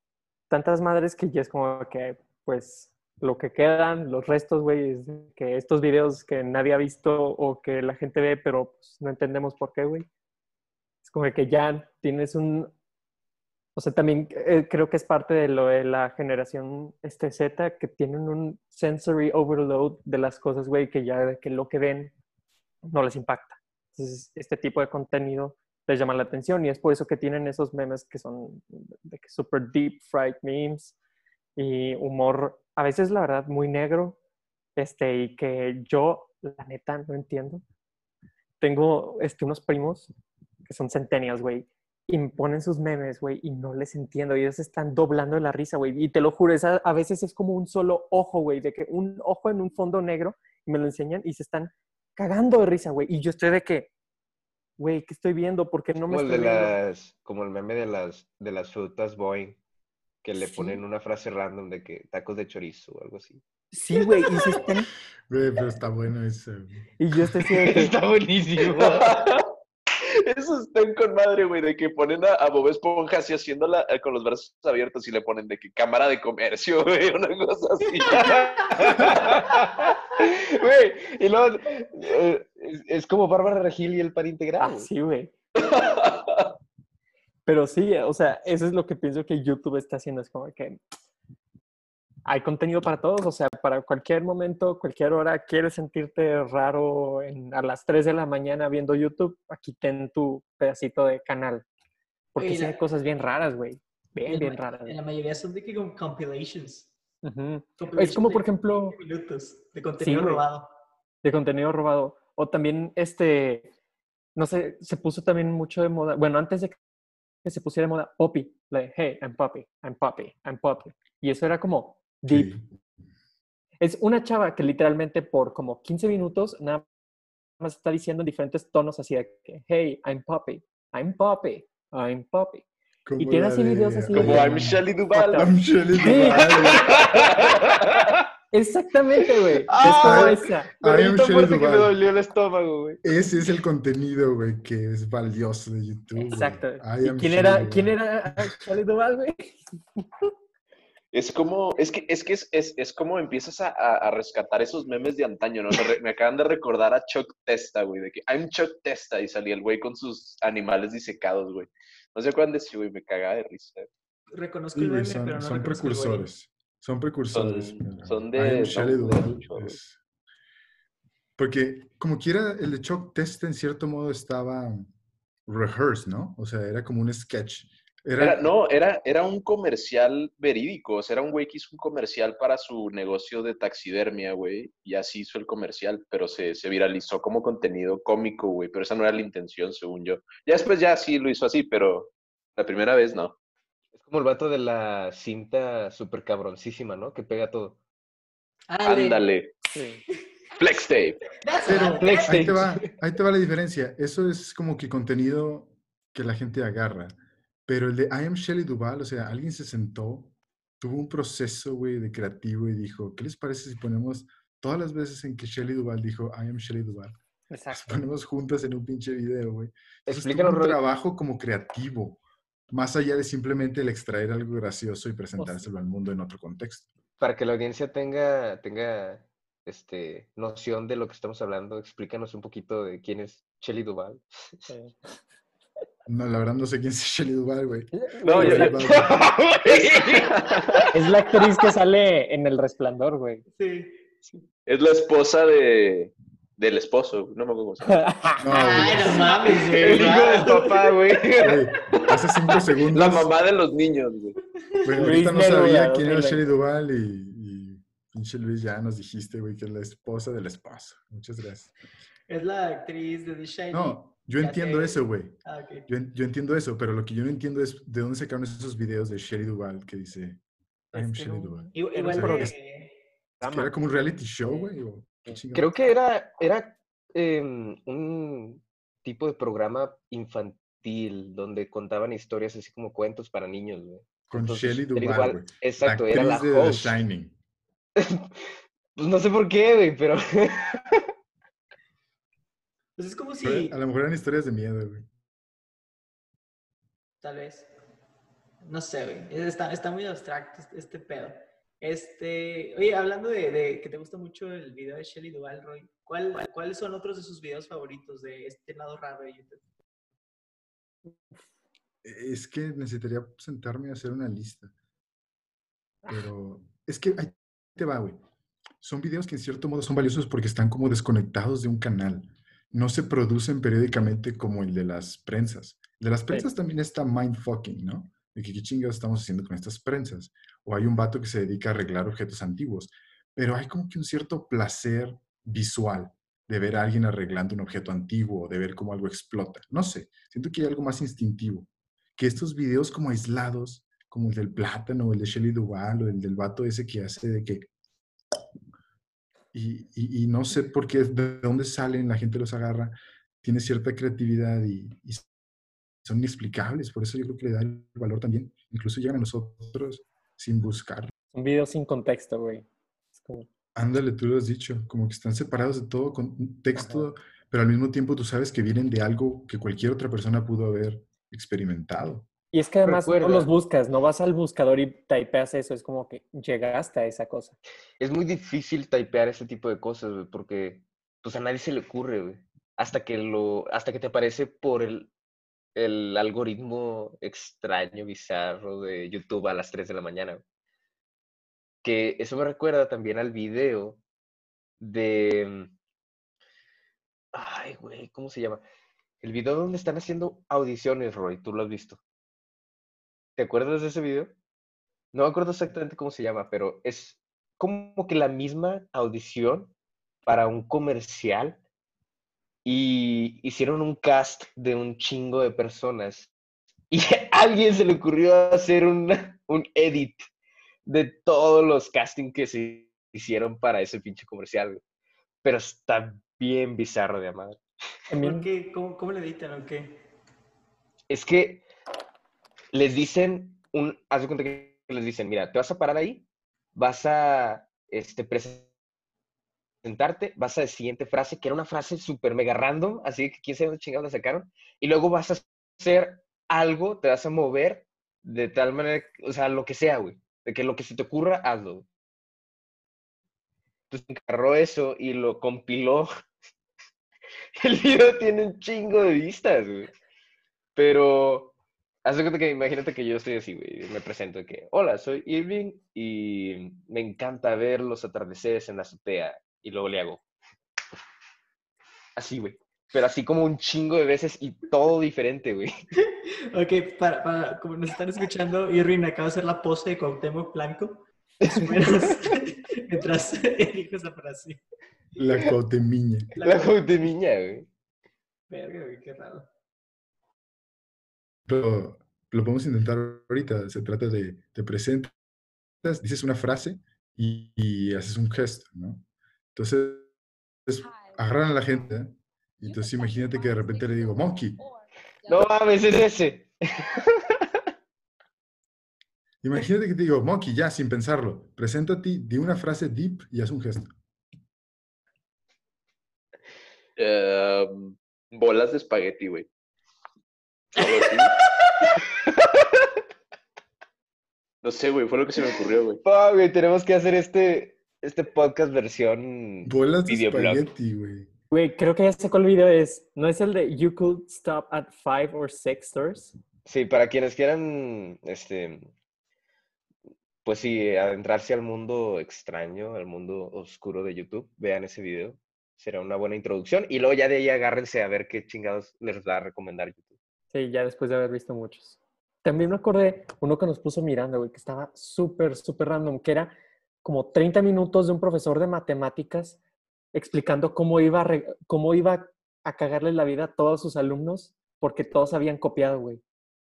tantas madres que ya es como que, pues, lo que quedan, los restos, güey, es que estos videos que nadie ha visto o que la gente ve, pero pues, no entendemos por qué, güey. Es como que ya tienes un, o sea, también eh, creo que es parte de lo de la generación este Z que tienen un sensory overload de las cosas, güey, que ya que lo que ven no les impacta. Entonces, este tipo de contenido les llama la atención y es por eso que tienen esos memes que son de super deep fried memes y humor a veces la verdad muy negro, este y que yo la neta no entiendo. Tengo este unos primos que son centennials, güey, y me ponen sus memes, güey, y no les entiendo. Y ellos están doblando de la risa, güey. Y te lo juro, esa- a veces es como un solo ojo, güey, de que un ojo en un fondo negro, y me lo enseñan y se están cagando de risa, güey. Y yo estoy de que, güey, ¿qué estoy viendo? Porque no me Como el estoy de viendo? las, como el meme de las, de las frutas Boeing, que le Sí. ponen una frase random de que tacos de chorizo o algo así. Sí, güey, y, se están- Güey, pero está bueno ese. güey. y yo estoy de que, Está buenísimo. Esos están con madre, güey, de que ponen a, a Bob Esponja así haciéndola eh, con los brazos abiertos y le ponen de que cámara de comercio, güey, una cosa así. Güey, y luego eh, es, es como Bárbara Regil y el par integral. ah, sí, güey. Pero sí, o sea, eso es lo que pienso que YouTube está haciendo. Es como que hay contenido para todos, o sea, para cualquier momento, cualquier hora, quieres sentirte raro en- a las 3 de la mañana viendo YouTube, aquí ten tu pedacito de canal. Porque Oye, sí la- hay cosas bien raras, güey. Bien, en bien la- rara. En la mayoría son de que como compilations. Es Compilations como, de por ejemplo, 15 minutos de contenido robado. de contenido robado. O también, este, no sé, se puso también mucho de moda. Bueno, antes de que se pusiera de moda, Poppy. Like, hey, I'm Poppy, I'm Poppy, I'm Poppy. Y eso era como deep. Sí. Es una chava que literalmente por como 15 minutos nada más está diciendo en diferentes tonos así de que, hey, I'm Poppy, I'm Poppy, I'm Poppy. Como tiene así videos de- así Como de- I'm Shelly Duval. I'm. Duvall, güey. Exactamente, güey. es Ah, como güey. esa. I'm fuerte que me dolió el estómago, güey. Ese es el contenido, güey, que es valioso de YouTube. Exacto. ¿Y quién Shelley era, quién era Charlie Duval, güey? Es como, es que, es que es, es, es como empiezas a, a- a rescatar esos memes de antaño, ¿no? Me, acaban de recordar a Chuck Testa, güey, de que I'm Chuck Testa y salía el güey con sus animales disecados, güey. No sé cuándo sí, güey, me cagaba de risa. Reconozco Sí, el meme, son, pero no son precursores. Son precursores. Son- de- son de Duvall mucho. es- Porque como quiera, el de Chuck Testa en cierto modo estaba rehearsed, ¿no? O sea, era como un sketch. Era, Era, no, era, era un comercial verídico, o sea, era un güey que hizo un comercial para su negocio de taxidermia, güey, y así hizo el comercial, pero se, se viralizó como contenido cómico, güey, pero esa no era la intención, según yo. Ya después ya sí lo hizo así, pero la primera vez no. Es como el vato de la cinta súper cabroncísima, ¿no? Que pega todo. Ándale. Ándale, Sí. flex tape. Pero. Flex ahí te, va, ahí te va la diferencia. Eso es como que contenido que la gente agarra. Pero el de I am Shelley Duvall, o sea, alguien se sentó, tuvo un proceso, güey, de creativo y dijo, ¿qué les parece si ponemos todas las veces en que Shelley Duvall dijo I am Shelley Duvall? Las Exacto. ponemos juntas en un pinche video, güey. Explícanos, un trabajo como creativo, más allá de simplemente el extraer algo gracioso y presentárselo al mundo en otro contexto. Para que la audiencia tenga, tenga este, noción de lo que estamos hablando, explícanos un poquito de quién es Shelly Duval. sí. No, la verdad no sé quién es Shelley Duvall, güey. No, yo, Es la actriz que sale en El Resplandor, güey. Sí. es la esposa de, del esposo, no me acuerdo cómo se llama. No, Ay, no mames, güey. El hijo del papá, güey. Güey, hace cinco segundos. La mamá de los niños, güey. Güey, Luis ahorita no sabía quién era 2020. Shelley Duvall y, y pinche Luis ya nos dijiste, güey, que es la esposa del esposo. Muchas gracias. Es la actriz de The Shining. No, yo Ya entiendo eso, güey. Ah. Yo, yo entiendo eso, pero lo que yo no entiendo es de dónde sacaron esos videos de Shelley Duvall que dice I am Es que Shelley no- Duvall. Igual, de- ¿Es que era como un reality show, güey? o? Creo que era, era em, un tipo de programa infantil donde contaban historias así como cuentos para niños, güey. Con Entonces, Duvall, Duvall, güey. Exacto, la era la de The host. Shining. Pues no sé por qué, güey, pero Pues es como si, A lo mejor eran historias de miedo, güey. tal vez, no sé, güey, es- está, está muy abstracto este, este pedo. Este, oye, hablando de, de que te gusta mucho el video de Shelly Duval, Roy, ¿cuál, ¿cuáles son otros de sus videos favoritos de este lado raro de YouTube? Es que necesitaría sentarme a hacer una lista. Pero es que ahí te va, güey. Son videos que en cierto modo son valiosos porque están como desconectados de un canal. No se producen periódicamente como el de las prensas. El de las prensas también está mindfucking, ¿no? De que qué chingados estamos haciendo con estas prensas. O hay un vato que se dedica a arreglar objetos antiguos. Pero hay como que un cierto placer visual de ver a alguien arreglando un objeto antiguo o de ver cómo algo explota. No sé, siento que hay algo más instintivo. Que estos videos como aislados, como el del plátano, o el de Shelley Duvall, o el del vato ese que hace de que... Y, y- y no sé por qué, de dónde salen, la gente los agarra, tiene cierta creatividad y, y son inexplicables. Por eso yo creo que le da el valor también. Incluso llegan a nosotros sin buscar. Un video sin contexto, güey. Como, Ándale, tú lo has dicho, como que están separados de todo con un texto, pero al mismo tiempo tú sabes que vienen de algo que cualquier otra persona pudo haber experimentado. Y es que además no los buscas, no vas al buscador y typeas eso, es como que llegaste a esa cosa. es muy difícil typear ese tipo de cosas, güey, porque pues a nadie se le ocurre, güey. Hasta que lo, hasta que te aparece por el, el algoritmo extraño, bizarro de YouTube a las 3 de la mañana. güey. Que eso me recuerda también al video de. mm, Ay, güey, ¿cómo se llama? El video donde están haciendo audiciones, Roy, tú lo has visto. ¿Te acuerdas de ese video? No me acuerdo exactamente cómo se llama, pero es como que la misma audición para un comercial y hicieron un cast de un chingo de personas y a alguien se le ocurrió hacer un, un edit de todos los castings que se hicieron para ese pinche comercial. Pero está bien bizarro de amar. ¿Cómo, cómo le editan o qué? Es que les dicen un, haz de cuenta que les dicen, mira, te vas a parar ahí, vas a este, presentarte, vas a la siguiente frase, que era una frase súper mega random, así que quién sabe dónde chingados la sacaron, y luego vas a hacer algo, te vas a mover de tal manera, o sea, lo que sea, güey, de que lo que se te ocurra, hazlo. Entonces encarró eso y lo compiló. El video tiene un chingo de vistas, güey. Pero, haz de cuenta que imagínate que yo estoy así, güey. Me presento que, hola, soy Irving y me encanta ver los atardeceres en la azotea. Y luego le hago. Así, güey. Pero así como un chingo de veces y todo diferente, güey. Ok, para, para, como nos están escuchando, Irving acaba de hacer la pose de Cuauhtémoc Blanco. Menos, Mientras dijo esa frase. La cotemiña. La niña, güey. Verga, güey, qué raro. Lo, lo podemos intentar ahorita. Se trata de, te presentas, dices una frase y, y haces un gesto, ¿no? Entonces, es- agarran a la gente. ¿eh? Y entonces imagínate que de repente le digo, monkey. No mames, es ese. Imagínate que te digo, monkey, ya, sin pensarlo. Preséntate, di una frase deep y haz un gesto. Em, bolas de espagueti, güey. No sé, güey, fue lo que se me ocurrió, güey. Ah, güey, tenemos que hacer este, este podcast versión Bolas de güey. Güey, creo que ya sé cuál video es. ¿No es el de You could stop at five or six stores? Sí, para quienes quieran, este, pues sí, adentrarse al mundo extraño, al mundo oscuro de YouTube, vean ese video. Será una buena introducción. Y luego ya de ahí agárrense a ver qué chingados les da a recomendar YouTube. Sí, ya después de haber visto muchos. También me acordé uno que nos puso Miranda, güey, que estaba súper, súper random, que era como 30 minutos de un profesor de matemáticas explicando cómo iba a, cómo iba a cagarle la vida a todos sus alumnos porque todos habían copiado, güey.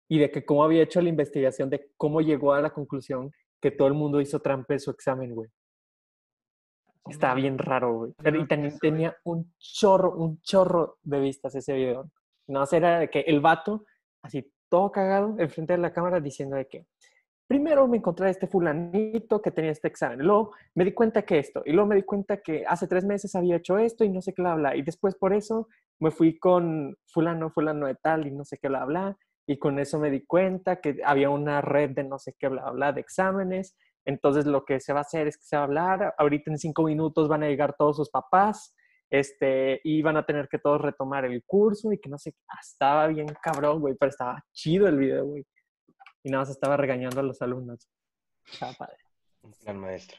Y de que cómo había hecho la investigación de cómo llegó a la conclusión que todo el mundo hizo trampa en su examen, güey. Estaba bien raro, güey. Pero y también tenía un chorro, un chorro de vistas ese video. No, era de que el vato, así todo cagado, enfrente de la cámara, diciendo de que primero me encontré a este fulanito que tenía este examen, luego me di cuenta que esto, y luego me di cuenta que hace tres meses había hecho esto y no sé qué bla bla, y después por eso me fui con fulano, fulano de tal y no sé qué bla bla, y con eso me di cuenta que había una red de no sé qué bla bla de exámenes, entonces lo que se va a hacer es que se va a hablar, ahorita en cinco minutos van a llegar todos sus papás, este, y van a tener que todos retomar el curso y que no sé. Ah, estaba bien cabrón, güey, pero estaba chido el video, güey. Y nada más estaba regañando a los alumnos. Estaba padre. Un plan maestro.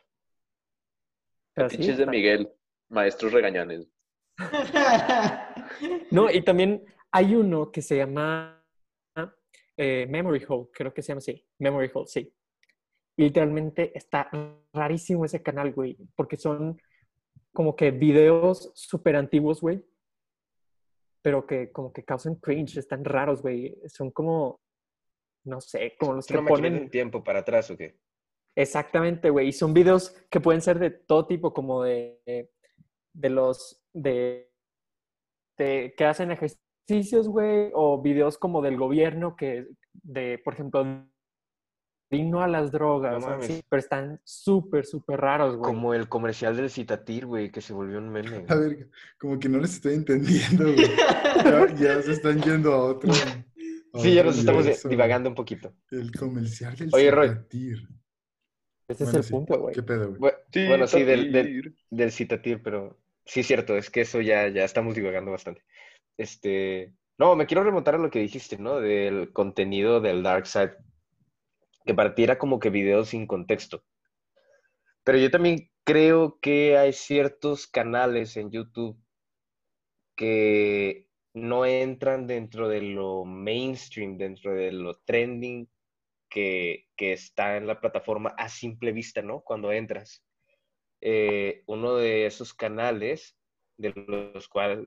Pero sí, de Miguel, maestros regañones. No, y también hay uno que se llama eh, Memory Hole, creo que se llama así. Memory Hole, sí. Y literalmente está rarísimo ese canal, güey, porque son como que videos súper antiguos, güey, pero que como que causan cringe, están raros, güey. Son como, no sé, como los ¿Es que ponen... del tiempo para atrás o qué? Exactamente, güey. Y son videos que pueden ser de todo tipo, como de, de, de los de, de- que hacen ejercicios, güey, o videos como del gobierno que, de, por ejemplo, vino a las drogas, No mames. pero están súper, súper raros, güey. Como el comercial del Citatir, güey, que se volvió un meme. güey. A ver, como que no les estoy entendiendo, güey. Ya, ya se están yendo a otro. a Sí, ya nos estamos divagando un poquito. El comercial del Oye, Roy. Citatir. Ese Bueno, es el sí. punto, güey. ¿Qué pedo, güey? Bu- Bueno, sí, del, del, Citatir. del Citatir, pero sí es cierto, es que eso ya, ya estamos divagando bastante. Este, no, me quiero remontar a lo que dijiste, ¿no? Del contenido del Dark Side, que para ti era como que videos sin contexto. Pero yo también creo que hay ciertos canales en YouTube que no entran dentro de lo mainstream, dentro de lo trending que, que está en la plataforma a simple vista, ¿no? Cuando entras. Eh, uno de esos canales, de los cuales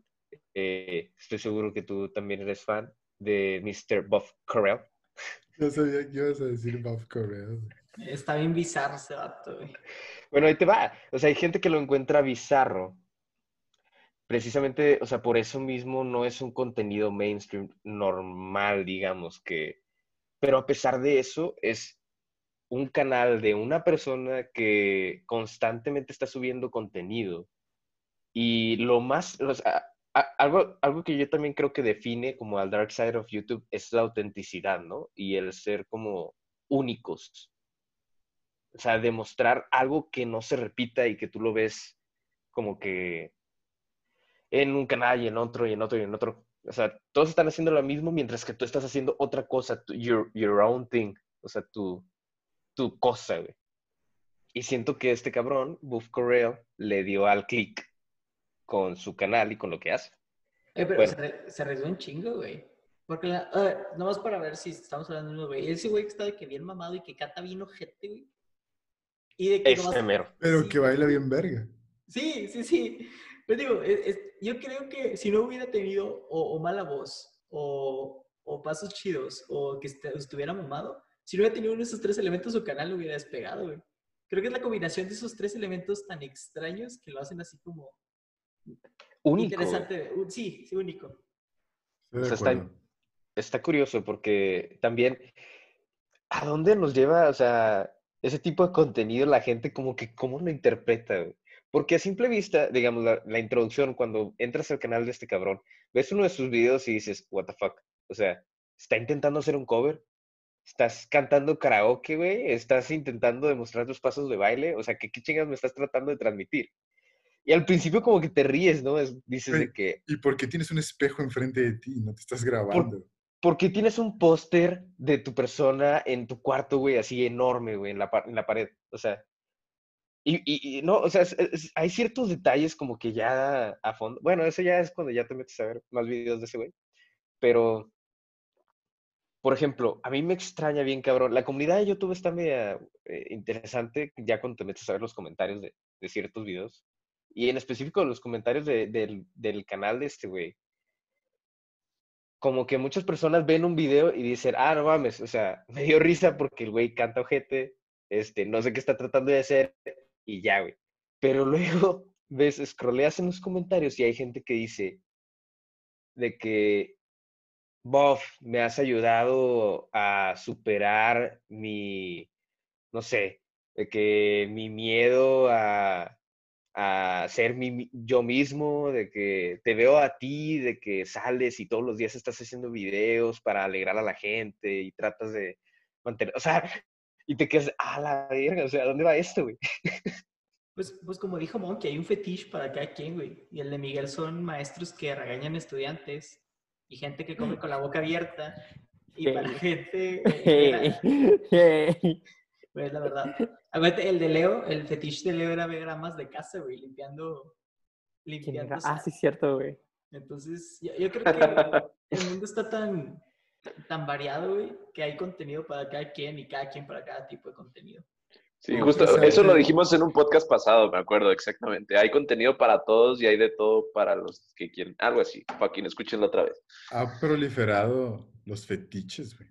eh, estoy seguro que tú también eres fan, de Mr. Buff Correll. No sabía que ibas a decir Buff Correll. Está bien bizarro ese vato, güey. Bueno, ahí te va. O sea, hay gente que lo encuentra bizarro. Precisamente, o sea, por eso mismo no es un contenido mainstream normal, digamos, que... Pero a pesar de eso, es un canal de una persona que constantemente está subiendo contenido. Y lo más, o sea, algo, algo que yo también creo que define como al dark side of YouTube es la autenticidad, ¿no? Y el ser como únicos. O sea, demostrar algo que no se repita y que tú lo ves como que en un canal y en otro y en otro y en otro. O sea, todos están haciendo lo mismo mientras que tú estás haciendo otra cosa, tu- your, your own thing. O sea, tu, tu cosa, güey. Y siento que este cabrón, Buff Correll, le dio al click con su canal y con lo que hace. Eh, pero Bueno. se, arriesgó un chingo, güey. Porque, la, ver, nomás para ver si estamos hablando de uno, güey. Ese güey que está de que bien mamado y que canta bien ojete, güey. Y de que Ese nomás- mero. Pero Sí. que baila bien verga. Sí, sí, sí. Pero digo, es- es- yo creo que si no hubiera tenido o, o mala voz, o, o pasos chidos, o que est- estuviera mamado, si no hubiera tenido uno de esos tres elementos, su canal lo hubiera despegado, güey. Creo que es la combinación de esos tres elementos tan extraños que lo hacen así como Único. interesante. Uh, Sí, sí, único. O sea, está-. Está curioso porque también, ¿a dónde nos lleva, o sea, ese tipo de contenido la gente como que cómo lo interpreta? güey? Porque a simple vista, digamos, la, la introducción, cuando entras al canal de este cabrón, ves uno de sus videos y dices, what the fuck? O sea, ¿está intentando hacer un cover? ¿Estás cantando karaoke, güey? ¿Estás intentando demostrar tus pasos de baile? O sea, ¿qué, qué chingas me estás tratando de transmitir? Y al principio como que te ríes, ¿no? Es- dices de que, ¿Y por qué tienes un espejo enfrente de ti? No te estás grabando. ¿Por qué tienes un póster de tu persona en tu cuarto, güey, así enorme, güey, en la, en la pared? O sea, y, y- y no, o sea, es- es- hay ciertos detalles como que ya a fondo. Bueno, eso ya es cuando ya te metes a ver más videos de ese güey. Pero, por ejemplo, a mí me extraña bien, cabrón. La comunidad de YouTube está media eh, interesante ya cuando te metes a ver los comentarios de, de ciertos videos. Y en específico los comentarios de- del, del canal de este güey como que muchas personas ven un video y dicen, ah, no mames, o sea, me dio risa porque el güey canta ojete, este, no sé qué está tratando de hacer y ya, güey. Pero luego ves, scrolleas en los comentarios y hay gente que dice de que, Bob, me has ayudado a superar mi, no sé, de que mi miedo a, a ser mi, yo mismo, de que te veo a ti, de que sales y todos los días estás haciendo videos para alegrar a la gente y tratas de mantener, o sea, y te quedas, a la verga, o sea, ¿a dónde va esto, güey? Pues, pues como dijo Monkey, hay un fetiche para cada quien, güey. Y el de Miguel son maestros que regañan estudiantes y gente que come con la boca abierta. Y para Hey. gente... Hey, hey. Pues la verdad. El de Leo, el fetiche de Leo era ver amas de casa, güey, limpiando... ¿Quién limpiando? Ah, sí, cierto, güey. Entonces, yo, yo creo que el mundo está tan, tan variado, güey, que hay contenido para cada quien y cada quien para cada tipo de contenido. Sí, justo eso lo dijimos en un podcast pasado, me acuerdo exactamente. Hay contenido para todos y hay de todo para los que quieren. Algo así, Joaquín, escúchenlo otra vez. Ha proliferado los fetiches, güey.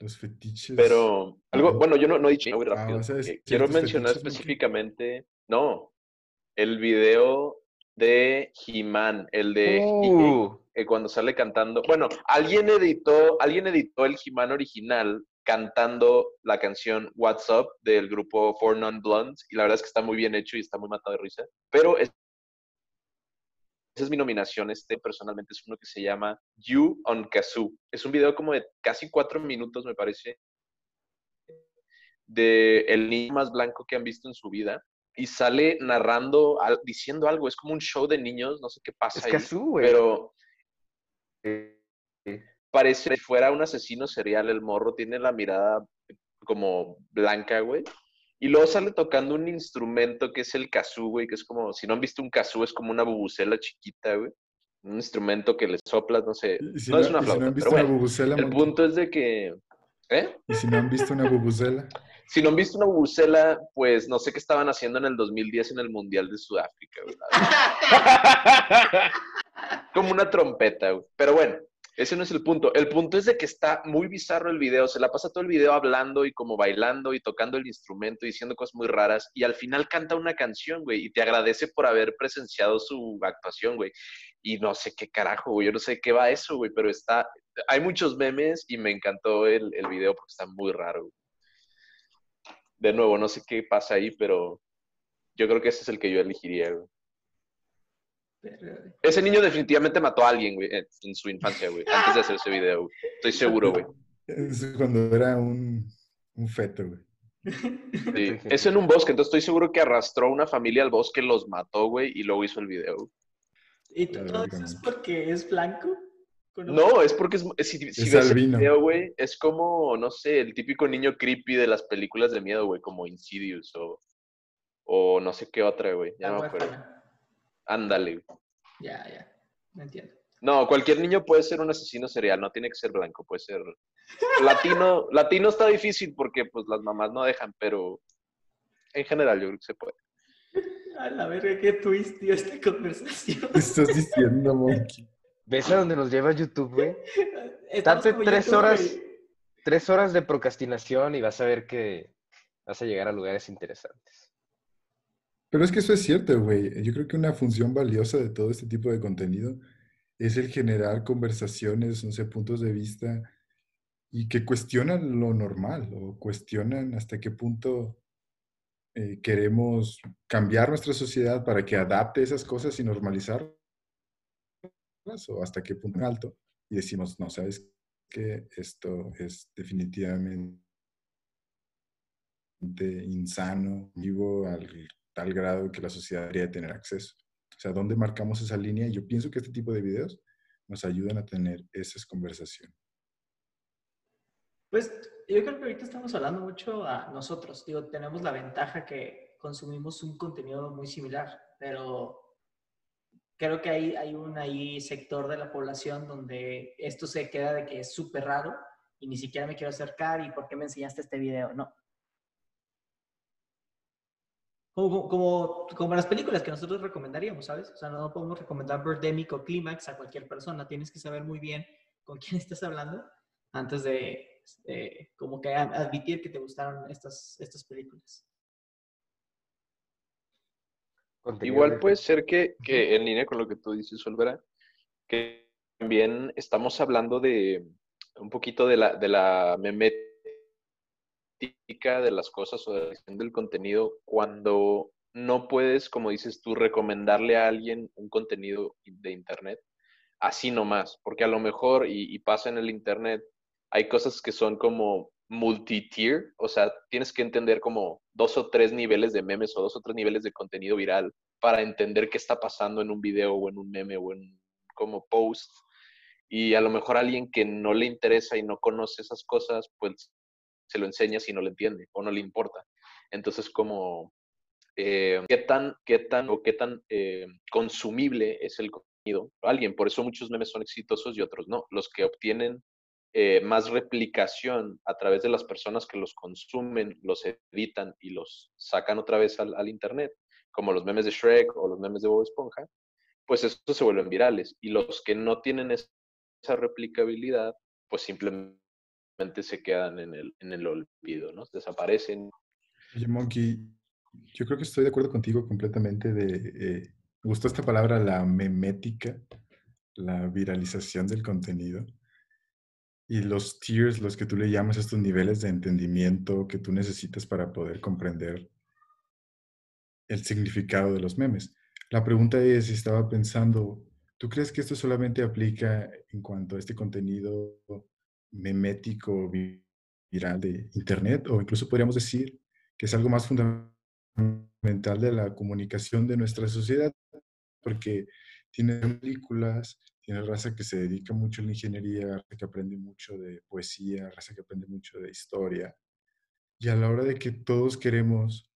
Los fetiches. Pero algo, bueno, yo no, no he dicho muy Ah, rápido. o sea, es Eh, Quiero mencionar específicamente, no, el video de He-Man, el de Uh, eh, cuando sale cantando. Bueno, alguien editó, alguien editó el He-Man original cantando la canción What's Up del grupo Four Non Blondes y la verdad es que está muy bien hecho y está muy matado de risa. Pero es- esa es mi nominación, este personalmente es uno que se llama You on Kazoo. Es un video como de casi cuatro minutos, me parece, de el niño más blanco que han visto en su vida y sale narrando, diciendo algo. Es como un show de niños, no sé qué pasa es ahí, Kazoo, güey. pero parece si fuera un asesino serial el morro, tiene la mirada como blanca, güey. Y luego sale tocando un instrumento que es el kazoo, güey, que es como, si no han visto un kazoo, es como una bubucela chiquita, güey. Un instrumento que le soplas, no sé. Si no, es una y si no flauta, han visto pero bueno. bubucela, El punto es de que ¿Eh? ¿Y si no han visto una bubucela? Si no han visto una bubucela, pues no sé qué estaban haciendo en el 2010 en el Mundial de Sudáfrica, güey. Como una trompeta, güey. Pero bueno, ese no es el punto. El punto es de que está muy bizarro el video. Se la pasa todo el video hablando y como bailando y tocando el instrumento y diciendo cosas muy raras. Y al final canta una canción, güey. Y te agradece por haber presenciado su actuación, güey. Y no sé qué carajo, güey. Yo no sé qué va eso, güey. Pero está... Hay muchos memes y me encantó el, el video porque está muy raro, güey. De nuevo, no sé qué pasa ahí, pero yo creo que ese es el que yo elegiría, güey. Pero- Ese niño definitivamente mató a alguien, güey, en su infancia, güey, antes de hacer ese video, güey. Estoy seguro, güey. Es cuando era un, un feto, güey. Sí. Eso en un bosque, entonces estoy seguro que arrastró a una familia al bosque, los mató, güey, y luego hizo el video. güey. ¿Y tú- todo eso es porque es blanco? ¿Con No, es porque es, es- si, si Es ves el video, güey, es como, no sé, el típico niño creepy de las películas de miedo, güey, como Insidious o, o no sé qué otra, güey, ya La no me acuerdo. Ándale. Ya, ya. No entiendo. No, cualquier niño puede ser un asesino serial, no tiene que ser blanco, puede ser latino. latino está difícil porque pues las mamás no dejan, pero en general yo creo que se puede. A la verga, qué twist dio esta conversación. ¿Qué estás diciendo, Monkey? ¿Ves a dónde nos lleva YouTube, güey? Date tres YouTube, horas. Tres horas de procrastinación y vas a ver que vas a llegar a lugares interesantes. Pero es que eso es cierto, güey. Yo creo que una función valiosa de todo este tipo de contenido es el generar conversaciones, no sé, puntos de vista y que cuestionan lo normal o cuestionan hasta qué punto eh, queremos cambiar nuestra sociedad para que adapte esas cosas y normalizarlas o hasta qué punto alto y decimos, no, sabes que esto es definitivamente insano, vivo al tal grado que la sociedad debería tener acceso. O sea, ¿dónde marcamos esa línea? Yo pienso que este tipo de videos nos ayudan a tener esas conversaciones. Pues yo creo que ahorita estamos hablando mucho a nosotros. Digo, tenemos la ventaja que consumimos un contenido muy similar, pero creo que hay, hay un ahí sector de la población donde esto se queda de que es súper raro y ni siquiera me quiero acercar y por qué me enseñaste este video. No. Como, como, como las películas que nosotros recomendaríamos, ¿sabes? O sea, no podemos recomendar Birdemic o Clímax a cualquier persona. Tienes que saber muy bien con quién estás hablando antes de, de como que admitir que te gustaron estas, estas películas. Contenido Igual de- puede ser que, que en línea con lo que tú dices, Olvera, que también estamos hablando de un poquito de la, de la memética de las cosas o de la edición del contenido cuando no puedes, como dices tú, recomendarle a alguien un contenido de internet así nomás, porque a lo mejor, y, y pasa en el internet, hay cosas que son como multi-tier, o sea, tienes que entender como dos o tres niveles de memes o dos o tres niveles de contenido viral para entender qué está pasando en un video o en un meme o en como post. Y a lo mejor alguien que no le interesa y no conoce esas cosas, pues se lo enseñas y no le entiende o no le importa. Entonces, como, eh, ¿qué tan, qué tan o qué tan eh, consumible es el contenido? Alguien, por eso muchos memes son exitosos y otros no. Los que obtienen eh, más replicación a través de las personas que los consumen, los editan y los sacan otra vez al, al internet, como los memes de Shrek o los memes de Bob Esponja, pues estos se vuelven virales. Y los que no tienen es- esa replicabilidad, pues simplemente se quedan en el, en el olvido, ¿no? Desaparecen. Oye, Monkey, yo creo que estoy de acuerdo contigo completamente de... eh, me gustó esta palabra, la memética, la viralización del contenido. Y los tiers, los que tú le llamas estos niveles de entendimiento que tú necesitas para poder comprender el significado de los memes. La pregunta es, estaba pensando, ¿tú crees que esto solamente aplica en cuanto a este contenido memético, vi- viral de Internet? O incluso podríamos decir que es algo más fundamental de la comunicación de nuestra sociedad, porque tiene películas, tiene raza que se dedica mucho a la ingeniería, raza que aprende mucho de poesía, raza que aprende mucho de historia. Y a la hora de que todos queremos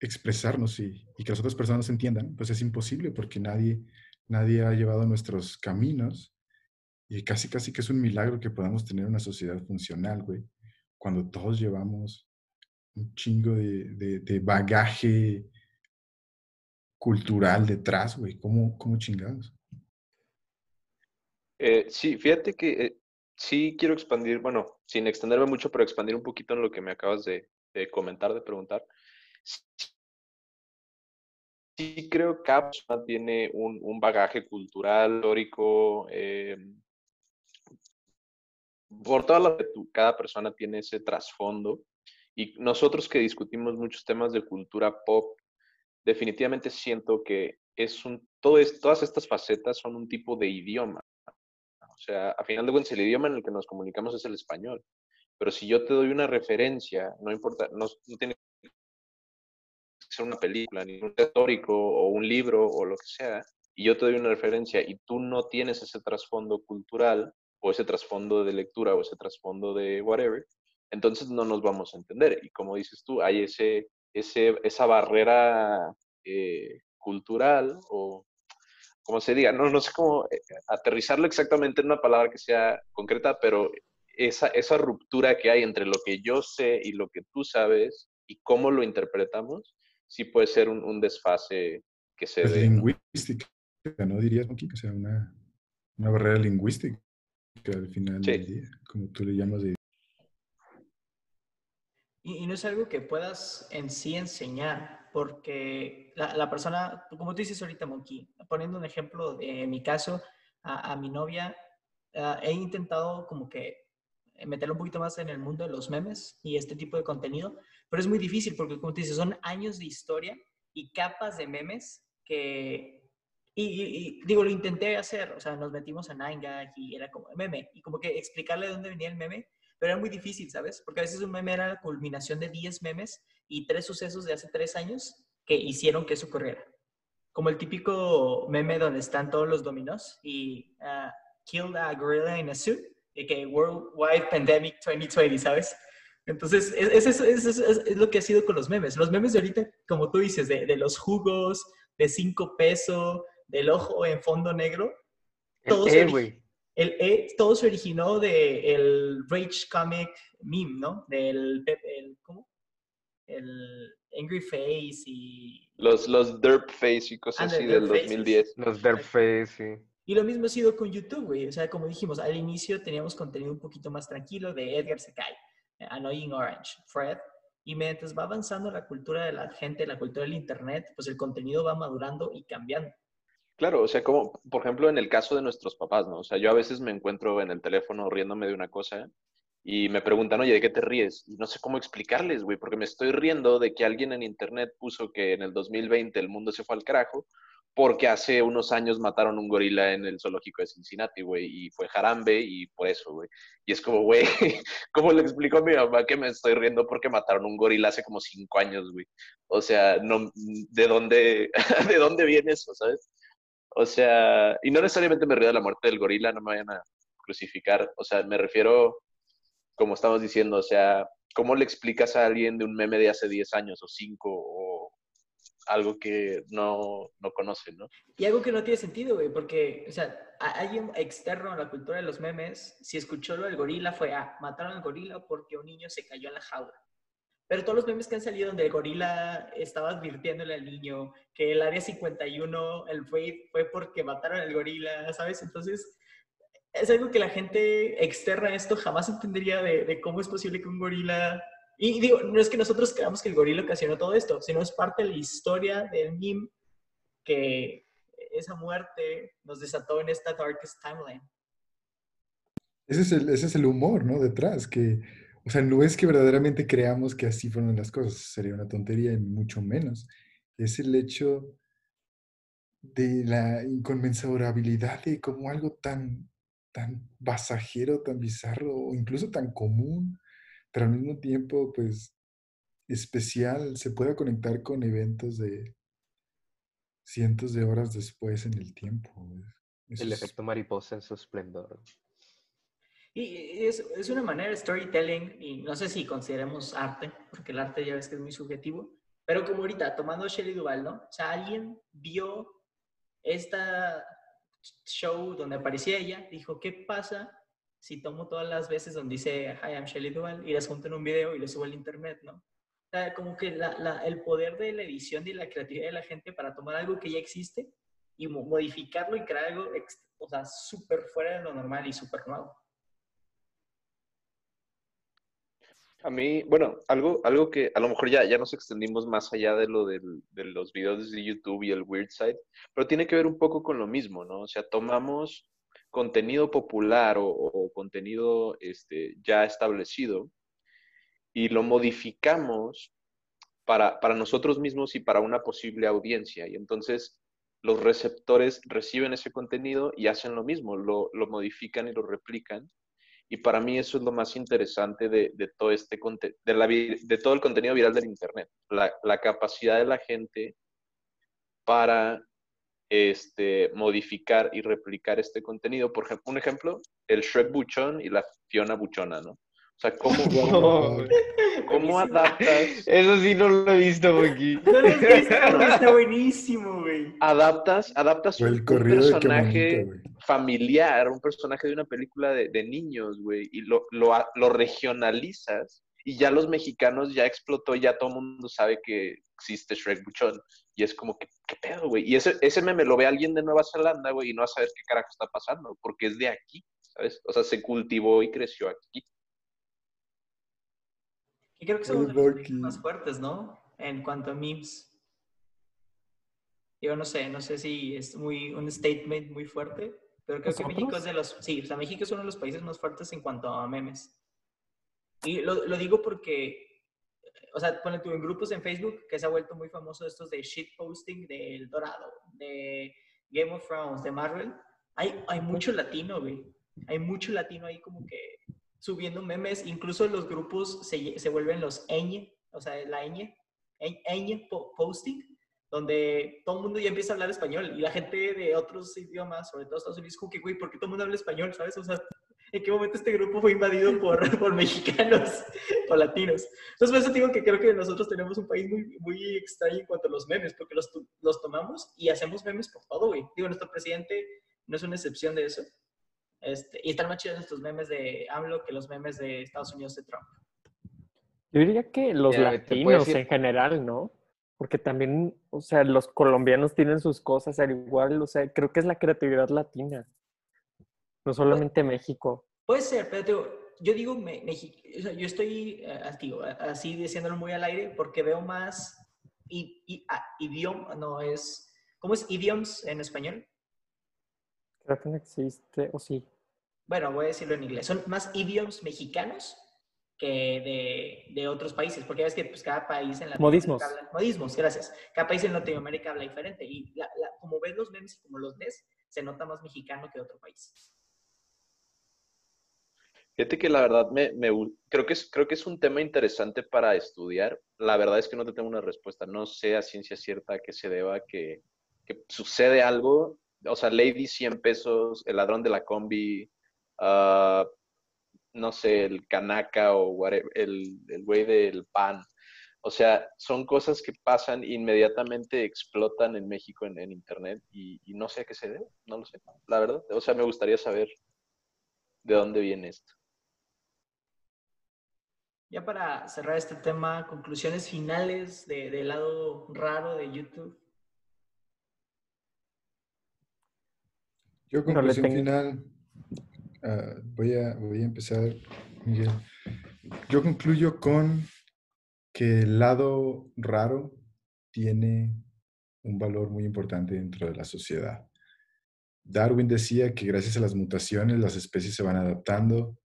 expresarnos y, que las otras personas entiendan, pues es imposible porque nadie, nadie ha llevado nuestros caminos y casi, casi que es un milagro que podamos tener una sociedad funcional, güey. cuando todos llevamos un chingo de, de- bagaje cultural detrás, güey. ¿Cómo, cómo chingados? Eh, sí, fíjate que eh, sí quiero expandir, bueno, sin extenderme mucho, pero expandir un poquito en lo que me acabas de, comentar, de preguntar. Sí creo que persona tiene un, un bagaje cultural, histórico, eh, por toda la cada persona tiene ese trasfondo. Y nosotros que discutimos muchos temas de cultura pop, definitivamente siento que es un, todo todas estas facetas son un tipo de idioma. O sea, a final de cuentas, el idioma en el que nos comunicamos es el español. Pero si yo te doy una referencia, no importa, no, no tiene que ser una película, ni un histórico o un libro o lo que sea, y yo te doy una referencia y tú no tienes ese trasfondo cultural o ese trasfondo de lectura o ese trasfondo de whatever, entonces no nos vamos a entender. Y como dices tú, hay ese, ese, esa barrera eh, cultural o como se diga, no, no sé cómo eh, aterrizarlo exactamente en una palabra que sea concreta, pero esa, esa ruptura que hay entre lo que yo sé y lo que tú sabes y cómo lo interpretamos, sí puede ser un, un desfase que se Es dé. lingüística, ¿no dirías, Monkey? O sea, una, una barrera lingüística al final Sí. del día, como tú le llamas de Y, y no es algo que puedas en sí enseñar, porque la, la persona, como tú dices ahorita, Monkey, poniendo un ejemplo de mi caso, a, a mi novia, ah, he intentado como que meterlo un poquito más en el mundo de los memes y este tipo de contenido, pero es muy difícil porque, como tú dices, son años de historia y capas de memes que... Y, y- digo, lo intenté hacer, o sea, nos metimos a 9gag y era como meme, y como que explicarle de dónde venía el meme, pero era muy difícil, ¿sabes? Porque a veces un meme era la culminación de 10 memes y tres sucesos de hace tres años que hicieron que eso ocurriera. Como el típico meme donde están todos los dominós y ah, Killed a Gorilla in a Suit, y que Worldwide Pandemic 2020, ¿sabes? Entonces, es, es, es, es- es- es lo que ha sido con los memes. Los memes de ahorita, como tú dices, de, de los jugos, de 5 pesos, del ojo en fondo negro, El Todos E, el E, todo se originó de el Rage Comic meme, ¿no? Del, el, ¿cómo? El Angry Face y... Los, los derp face y cosas Ah, así de del derp faces. 2010. Los Derpface, sí. Y lo mismo ha sido con YouTube, güey. O sea, como dijimos, al inicio teníamos contenido un poquito más tranquilo de Edgar Secai, Annoying Orange, Fred. Y mientras va avanzando la cultura de la gente, la cultura del Internet, pues el contenido va madurando y cambiando. Claro, o sea, como por ejemplo en el caso de nuestros papás, ¿no? O sea, yo a veces me encuentro en el teléfono riéndome de una cosa y me preguntan, oye, ¿de qué te ríes? Y no sé cómo explicarles, güey, porque me estoy riendo de que alguien en internet puso que en el 2020 el mundo se fue al carajo porque hace unos años mataron un gorila en el zoológico de Cincinnati, güey, y fue Jarambe y por eso, güey. Y es como, güey, ¿cómo le explico a mi mamá que me estoy riendo porque mataron un gorila hace como cinco años, güey? O sea, no, ¿de dónde, de dónde viene eso, sabes? O sea, y no necesariamente me río de la muerte del gorila, no me vayan a crucificar. O sea, me refiero, como estamos diciendo, o sea, ¿cómo le explicas a alguien de un meme de hace 10 años o 5 o algo que no, no conoce, ¿no? Y algo que no tiene sentido, güey, porque, o sea, alguien externo a la cultura de los memes, si escuchó lo del gorila, fue, ah, mataron al gorila porque un niño se cayó en la jaula. Pero todos los memes que han salido donde el gorila estaba advirtiéndole al niño que el área 51, el raid, fue porque mataron al gorila, ¿sabes? Entonces, es algo que la gente externa a esto jamás entendería de, de cómo es posible que un gorila... Y digo, no es que nosotros creamos que el gorila ocasionó todo esto, sino es parte de la historia del meme que esa muerte nos desató en esta darkest timeline. Ese es el, ese es el humor, ¿no? Detrás, que, o sea, no es que verdaderamente creamos que así fueron las cosas, sería una tontería y mucho menos. Es el hecho de la inconmensurabilidad de como algo tan, tan pasajero, tan bizarro, o incluso tan común, pero al mismo tiempo, pues, especial, se pueda conectar con eventos de cientos de horas después en el tiempo. Eso El efecto mariposa en su esplendor. Y es, es una manera de storytelling, y no sé si consideremos arte, porque el arte ya ves que es muy subjetivo, pero como ahorita, tomando Shelley Duval, ¿no? O sea, alguien vio esta show donde aparecía ella, dijo, ¿qué pasa si tomo todas las veces donde dice, hi, I'm Shelly Duval, y las junto en un video y lo subo al internet, ¿no? O sea, como que la, la, el poder de la edición y la creatividad de la gente para tomar algo que ya existe y modificarlo y crear algo, o sea, súper fuera de lo normal y súper nuevo. A mí, bueno, algo, algo que a lo mejor ya, ya nos extendimos más allá de lo del, de los videos de YouTube y el Weird Side, pero tiene que ver un poco con lo mismo, ¿no? O sea, tomamos contenido popular o, contenido este, ya establecido y lo modificamos para, para nosotros mismos y para una posible audiencia. Y entonces los receptores reciben ese contenido y hacen lo mismo, lo, lo modifican y lo replican y para mí eso es lo más interesante de, de todo, este, de, la, de todo el contenido viral del Internet, la, la capacidad de la gente para este, modificar y replicar este contenido. Por ejemplo, un ejemplo, el Shrek Buchón y la Fiona Buchona, ¿no? O sea, ¿cómo, cómo, adaptas? Eso sí no lo he visto aquí. No lo he visto, está buenísimo, güey. Adaptas, adaptas El un, personaje familiar, un personaje de una película de, de niños, güey, y lo, lo, lo regionalizas y ya los mexicanos ya explotó, ya todo el mundo sabe que existe Shrek Buchón. Y es como que, ¿qué pedo, güey? Y ese, ese meme lo ve alguien de Nueva Zelanda, güey, y no va a saber qué carajo está pasando, porque es de aquí, ¿sabes? O sea, se cultivó y creció aquí. Y creo que de los más fuertes, ¿no? En cuanto a memes. Yo no sé, no sé si es muy un statement muy fuerte, pero creo que ¿Nosotros? México es de los, sí, o sea, México es uno de los países más fuertes en cuanto a memes. Y lo, lo digo porque, o sea, pone tú en grupos en Facebook que se ha vuelto muy famoso estos de shitposting del Dorado, de Game of Thrones, de Marvel. Hay, hay mucho latino, güey. Hay mucho latino ahí como que subiendo memes, incluso los grupos se, se vuelven los ñ, o sea, la ñ, ñ, ñ po- posting, donde todo el mundo ya empieza a hablar español y la gente de otros idiomas, sobre todo Estados Unidos, que, güey, ¿por qué todo el mundo habla español, sabes? O sea, ¿en qué momento este grupo fue invadido por, por mexicanos o latinos? Entonces, por eso digo que creo que nosotros tenemos un país muy, muy extraño en cuanto a los memes, porque los, los tomamos y hacemos memes por todo, güey. Digo, nuestro presidente no es una excepción de eso. Este, y están más chidos estos memes de AMLO que los memes de Estados Unidos de Trump. Yo diría que los latinos en general, ¿no? Porque también, o sea, los colombianos tienen sus cosas al igual, o sea, creo que es la creatividad latina, no solamente México. Puede ser, pero te digo, yo digo, me- Mexi- o sea, yo estoy eh, digo, así diciéndolo muy al aire porque veo más i- i- a- idioma, no es, ¿cómo es idioms en español? Creo que no existe, o sí. Bueno, voy a decirlo en inglés, son más idioms mexicanos que de, de otros países, porque ves que pues, cada país en Latinoamérica Modismos. habla- modismos, gracias. Cada país en Latinoamérica habla diferente y la- la- como ves los memes y como los ves, se nota más mexicano que otro país. Fíjate que la verdad me, creo, que es, creo que es un tema interesante para estudiar. La verdad es que no te tengo una respuesta. No sé a ciencia cierta a qué se deba que, que sucede algo. O sea, Lady 100 pesos, el ladrón de la combi, ah, no sé, el canaca o whatever, el, el güey del pan. O sea, son cosas que pasan inmediatamente explotan en México en, en internet y, no sé a qué se debe, no lo sé, la verdad. O sea, me gustaría saber de dónde viene esto. Ya para cerrar este tema, conclusiones finales de- del lado raro de YouTube. Yo, conclusión final, ah, voy, a, voy a empezar, Miguel. Yo concluyo con que el lado raro tiene un valor muy importante dentro de la sociedad. Darwin decía que gracias a las mutaciones las especies se van adaptando.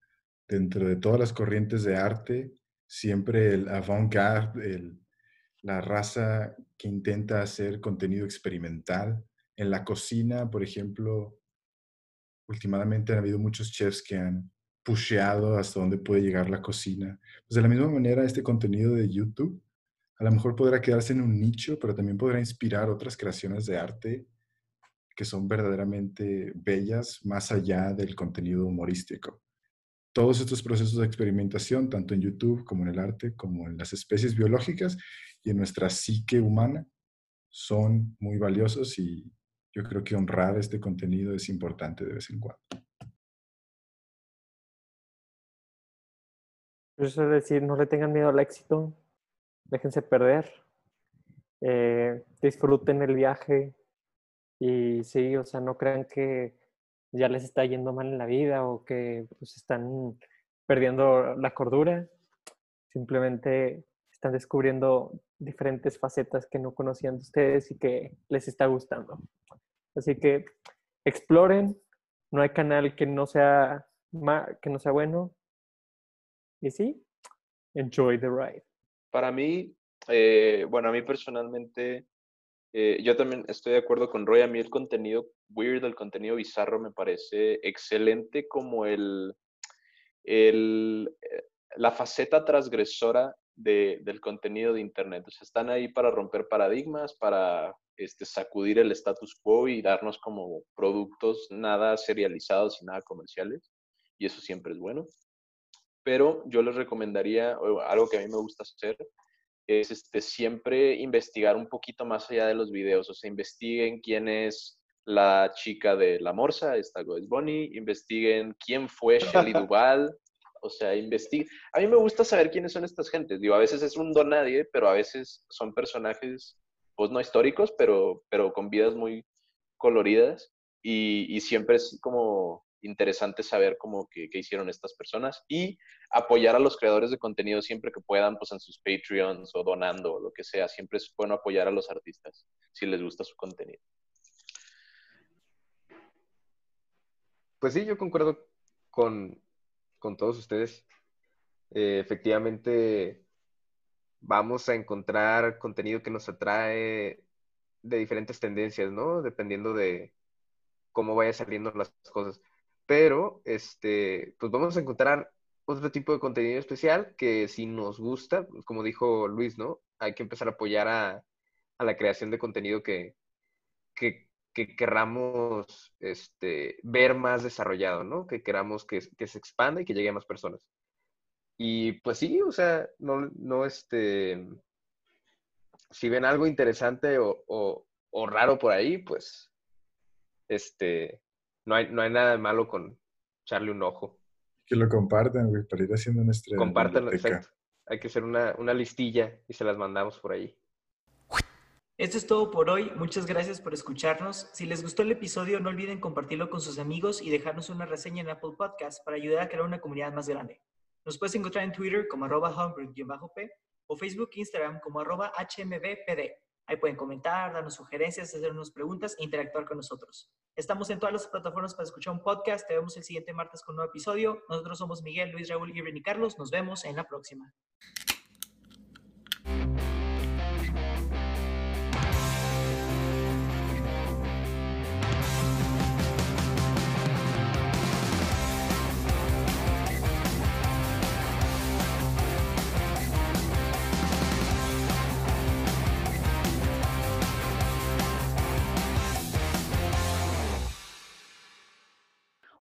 Dentro de todas las corrientes de arte, siempre el avant-garde, el- la raza que intenta hacer contenido experimental. En la cocina, por ejemplo, últimamente han habido muchos chefs que han pusheado hasta dónde puede llegar la cocina. Pues de la misma manera, este contenido de YouTube a lo mejor podrá quedarse en un nicho, pero también podrá inspirar otras creaciones de arte que son verdaderamente bellas más allá del contenido humorístico. Todos estos procesos de experimentación, tanto en YouTube como en el arte, como en las especies biológicas y en nuestra psique humana, son muy valiosos y yo creo que honrar este contenido es importante de vez en cuando. Eso es decir, no le tengan miedo al éxito, déjense perder, eh, disfruten el viaje y sí, o sea, no crean que ya les está yendo mal en la vida o que pues, están perdiendo la cordura. Simplemente están descubriendo diferentes facetas que no conocían de ustedes y que les está gustando. Así que exploren, no hay canal que no sea, que no sea bueno. Y sí, enjoy the ride. Para mí, eh, bueno, a mí personalmente, eh, yo también estoy de acuerdo con Roy. A mí el contenido weird, el contenido bizarro me parece excelente como el, eh, la faceta transgresora de, del contenido de Internet. O están ahí para romper paradigmas, para este, sacudir el status quo y darnos como productos nada serializados y nada comerciales. Y eso siempre es bueno. Pero yo les recomendaría, algo que a mí me gusta hacer, es este, siempre investigar un poquito más allá de los videos. O sea, investiguen quién es la chica de la morsa, esta es Bonnie, investiguen quién fue Shelly Duval, o sea, investiguen. A mí me gusta saber quiénes son estas gentes. Digo, a veces es un don nadie, pero a veces son personajes, pues no históricos, pero, pero con vidas muy coloridas y, siempre es como interesante saber cómo que, hicieron estas personas y apoyar a los creadores de contenido siempre que puedan, pues en sus Patreons o donando o lo que sea. Siempre es bueno apoyar a los artistas si les gusta su contenido. Pues sí, yo concuerdo con, todos ustedes. Eh, efectivamente, vamos a encontrar contenido que nos atrae de diferentes tendencias, ¿no? Dependiendo de cómo vaya saliendo las cosas pero este, pues vamos a encontrar otro tipo de contenido especial que si nos gusta, pues, como dijo Luis, ¿no? Hay que empezar a apoyar a, la creación de contenido que, que, querramos este, ver más desarrollado, ¿no? Que queramos que, se expanda y que llegue a más personas. Y pues sí, o sea, no, no este, si ven algo interesante o, o raro por ahí, pues, este, no hay, no hay nada de malo con echarle un ojo. Que lo compartan, güey, para ir haciendo una estrella. Compártanlo, exacto. Hay que hacer una, una listilla y se las mandamos por ahí. Esto es todo por hoy. Muchas gracias por escucharnos. Si les gustó el episodio, no olviden compartirlo con sus amigos y dejarnos una reseña en Apple Podcast para ayudar a crear una comunidad más grande. Nos puedes encontrar en Twitter como arroba p o Facebook e Instagram como arroba hmbpd. Ahí pueden comentar, darnos sugerencias, hacernos preguntas e interactuar con nosotros. Estamos en todas las plataformas para escuchar un podcast. Te vemos el siguiente martes con un nuevo episodio. Nosotros somos Miguel, Luis, Raúl, Irving y Carlos. Nos vemos en la próxima.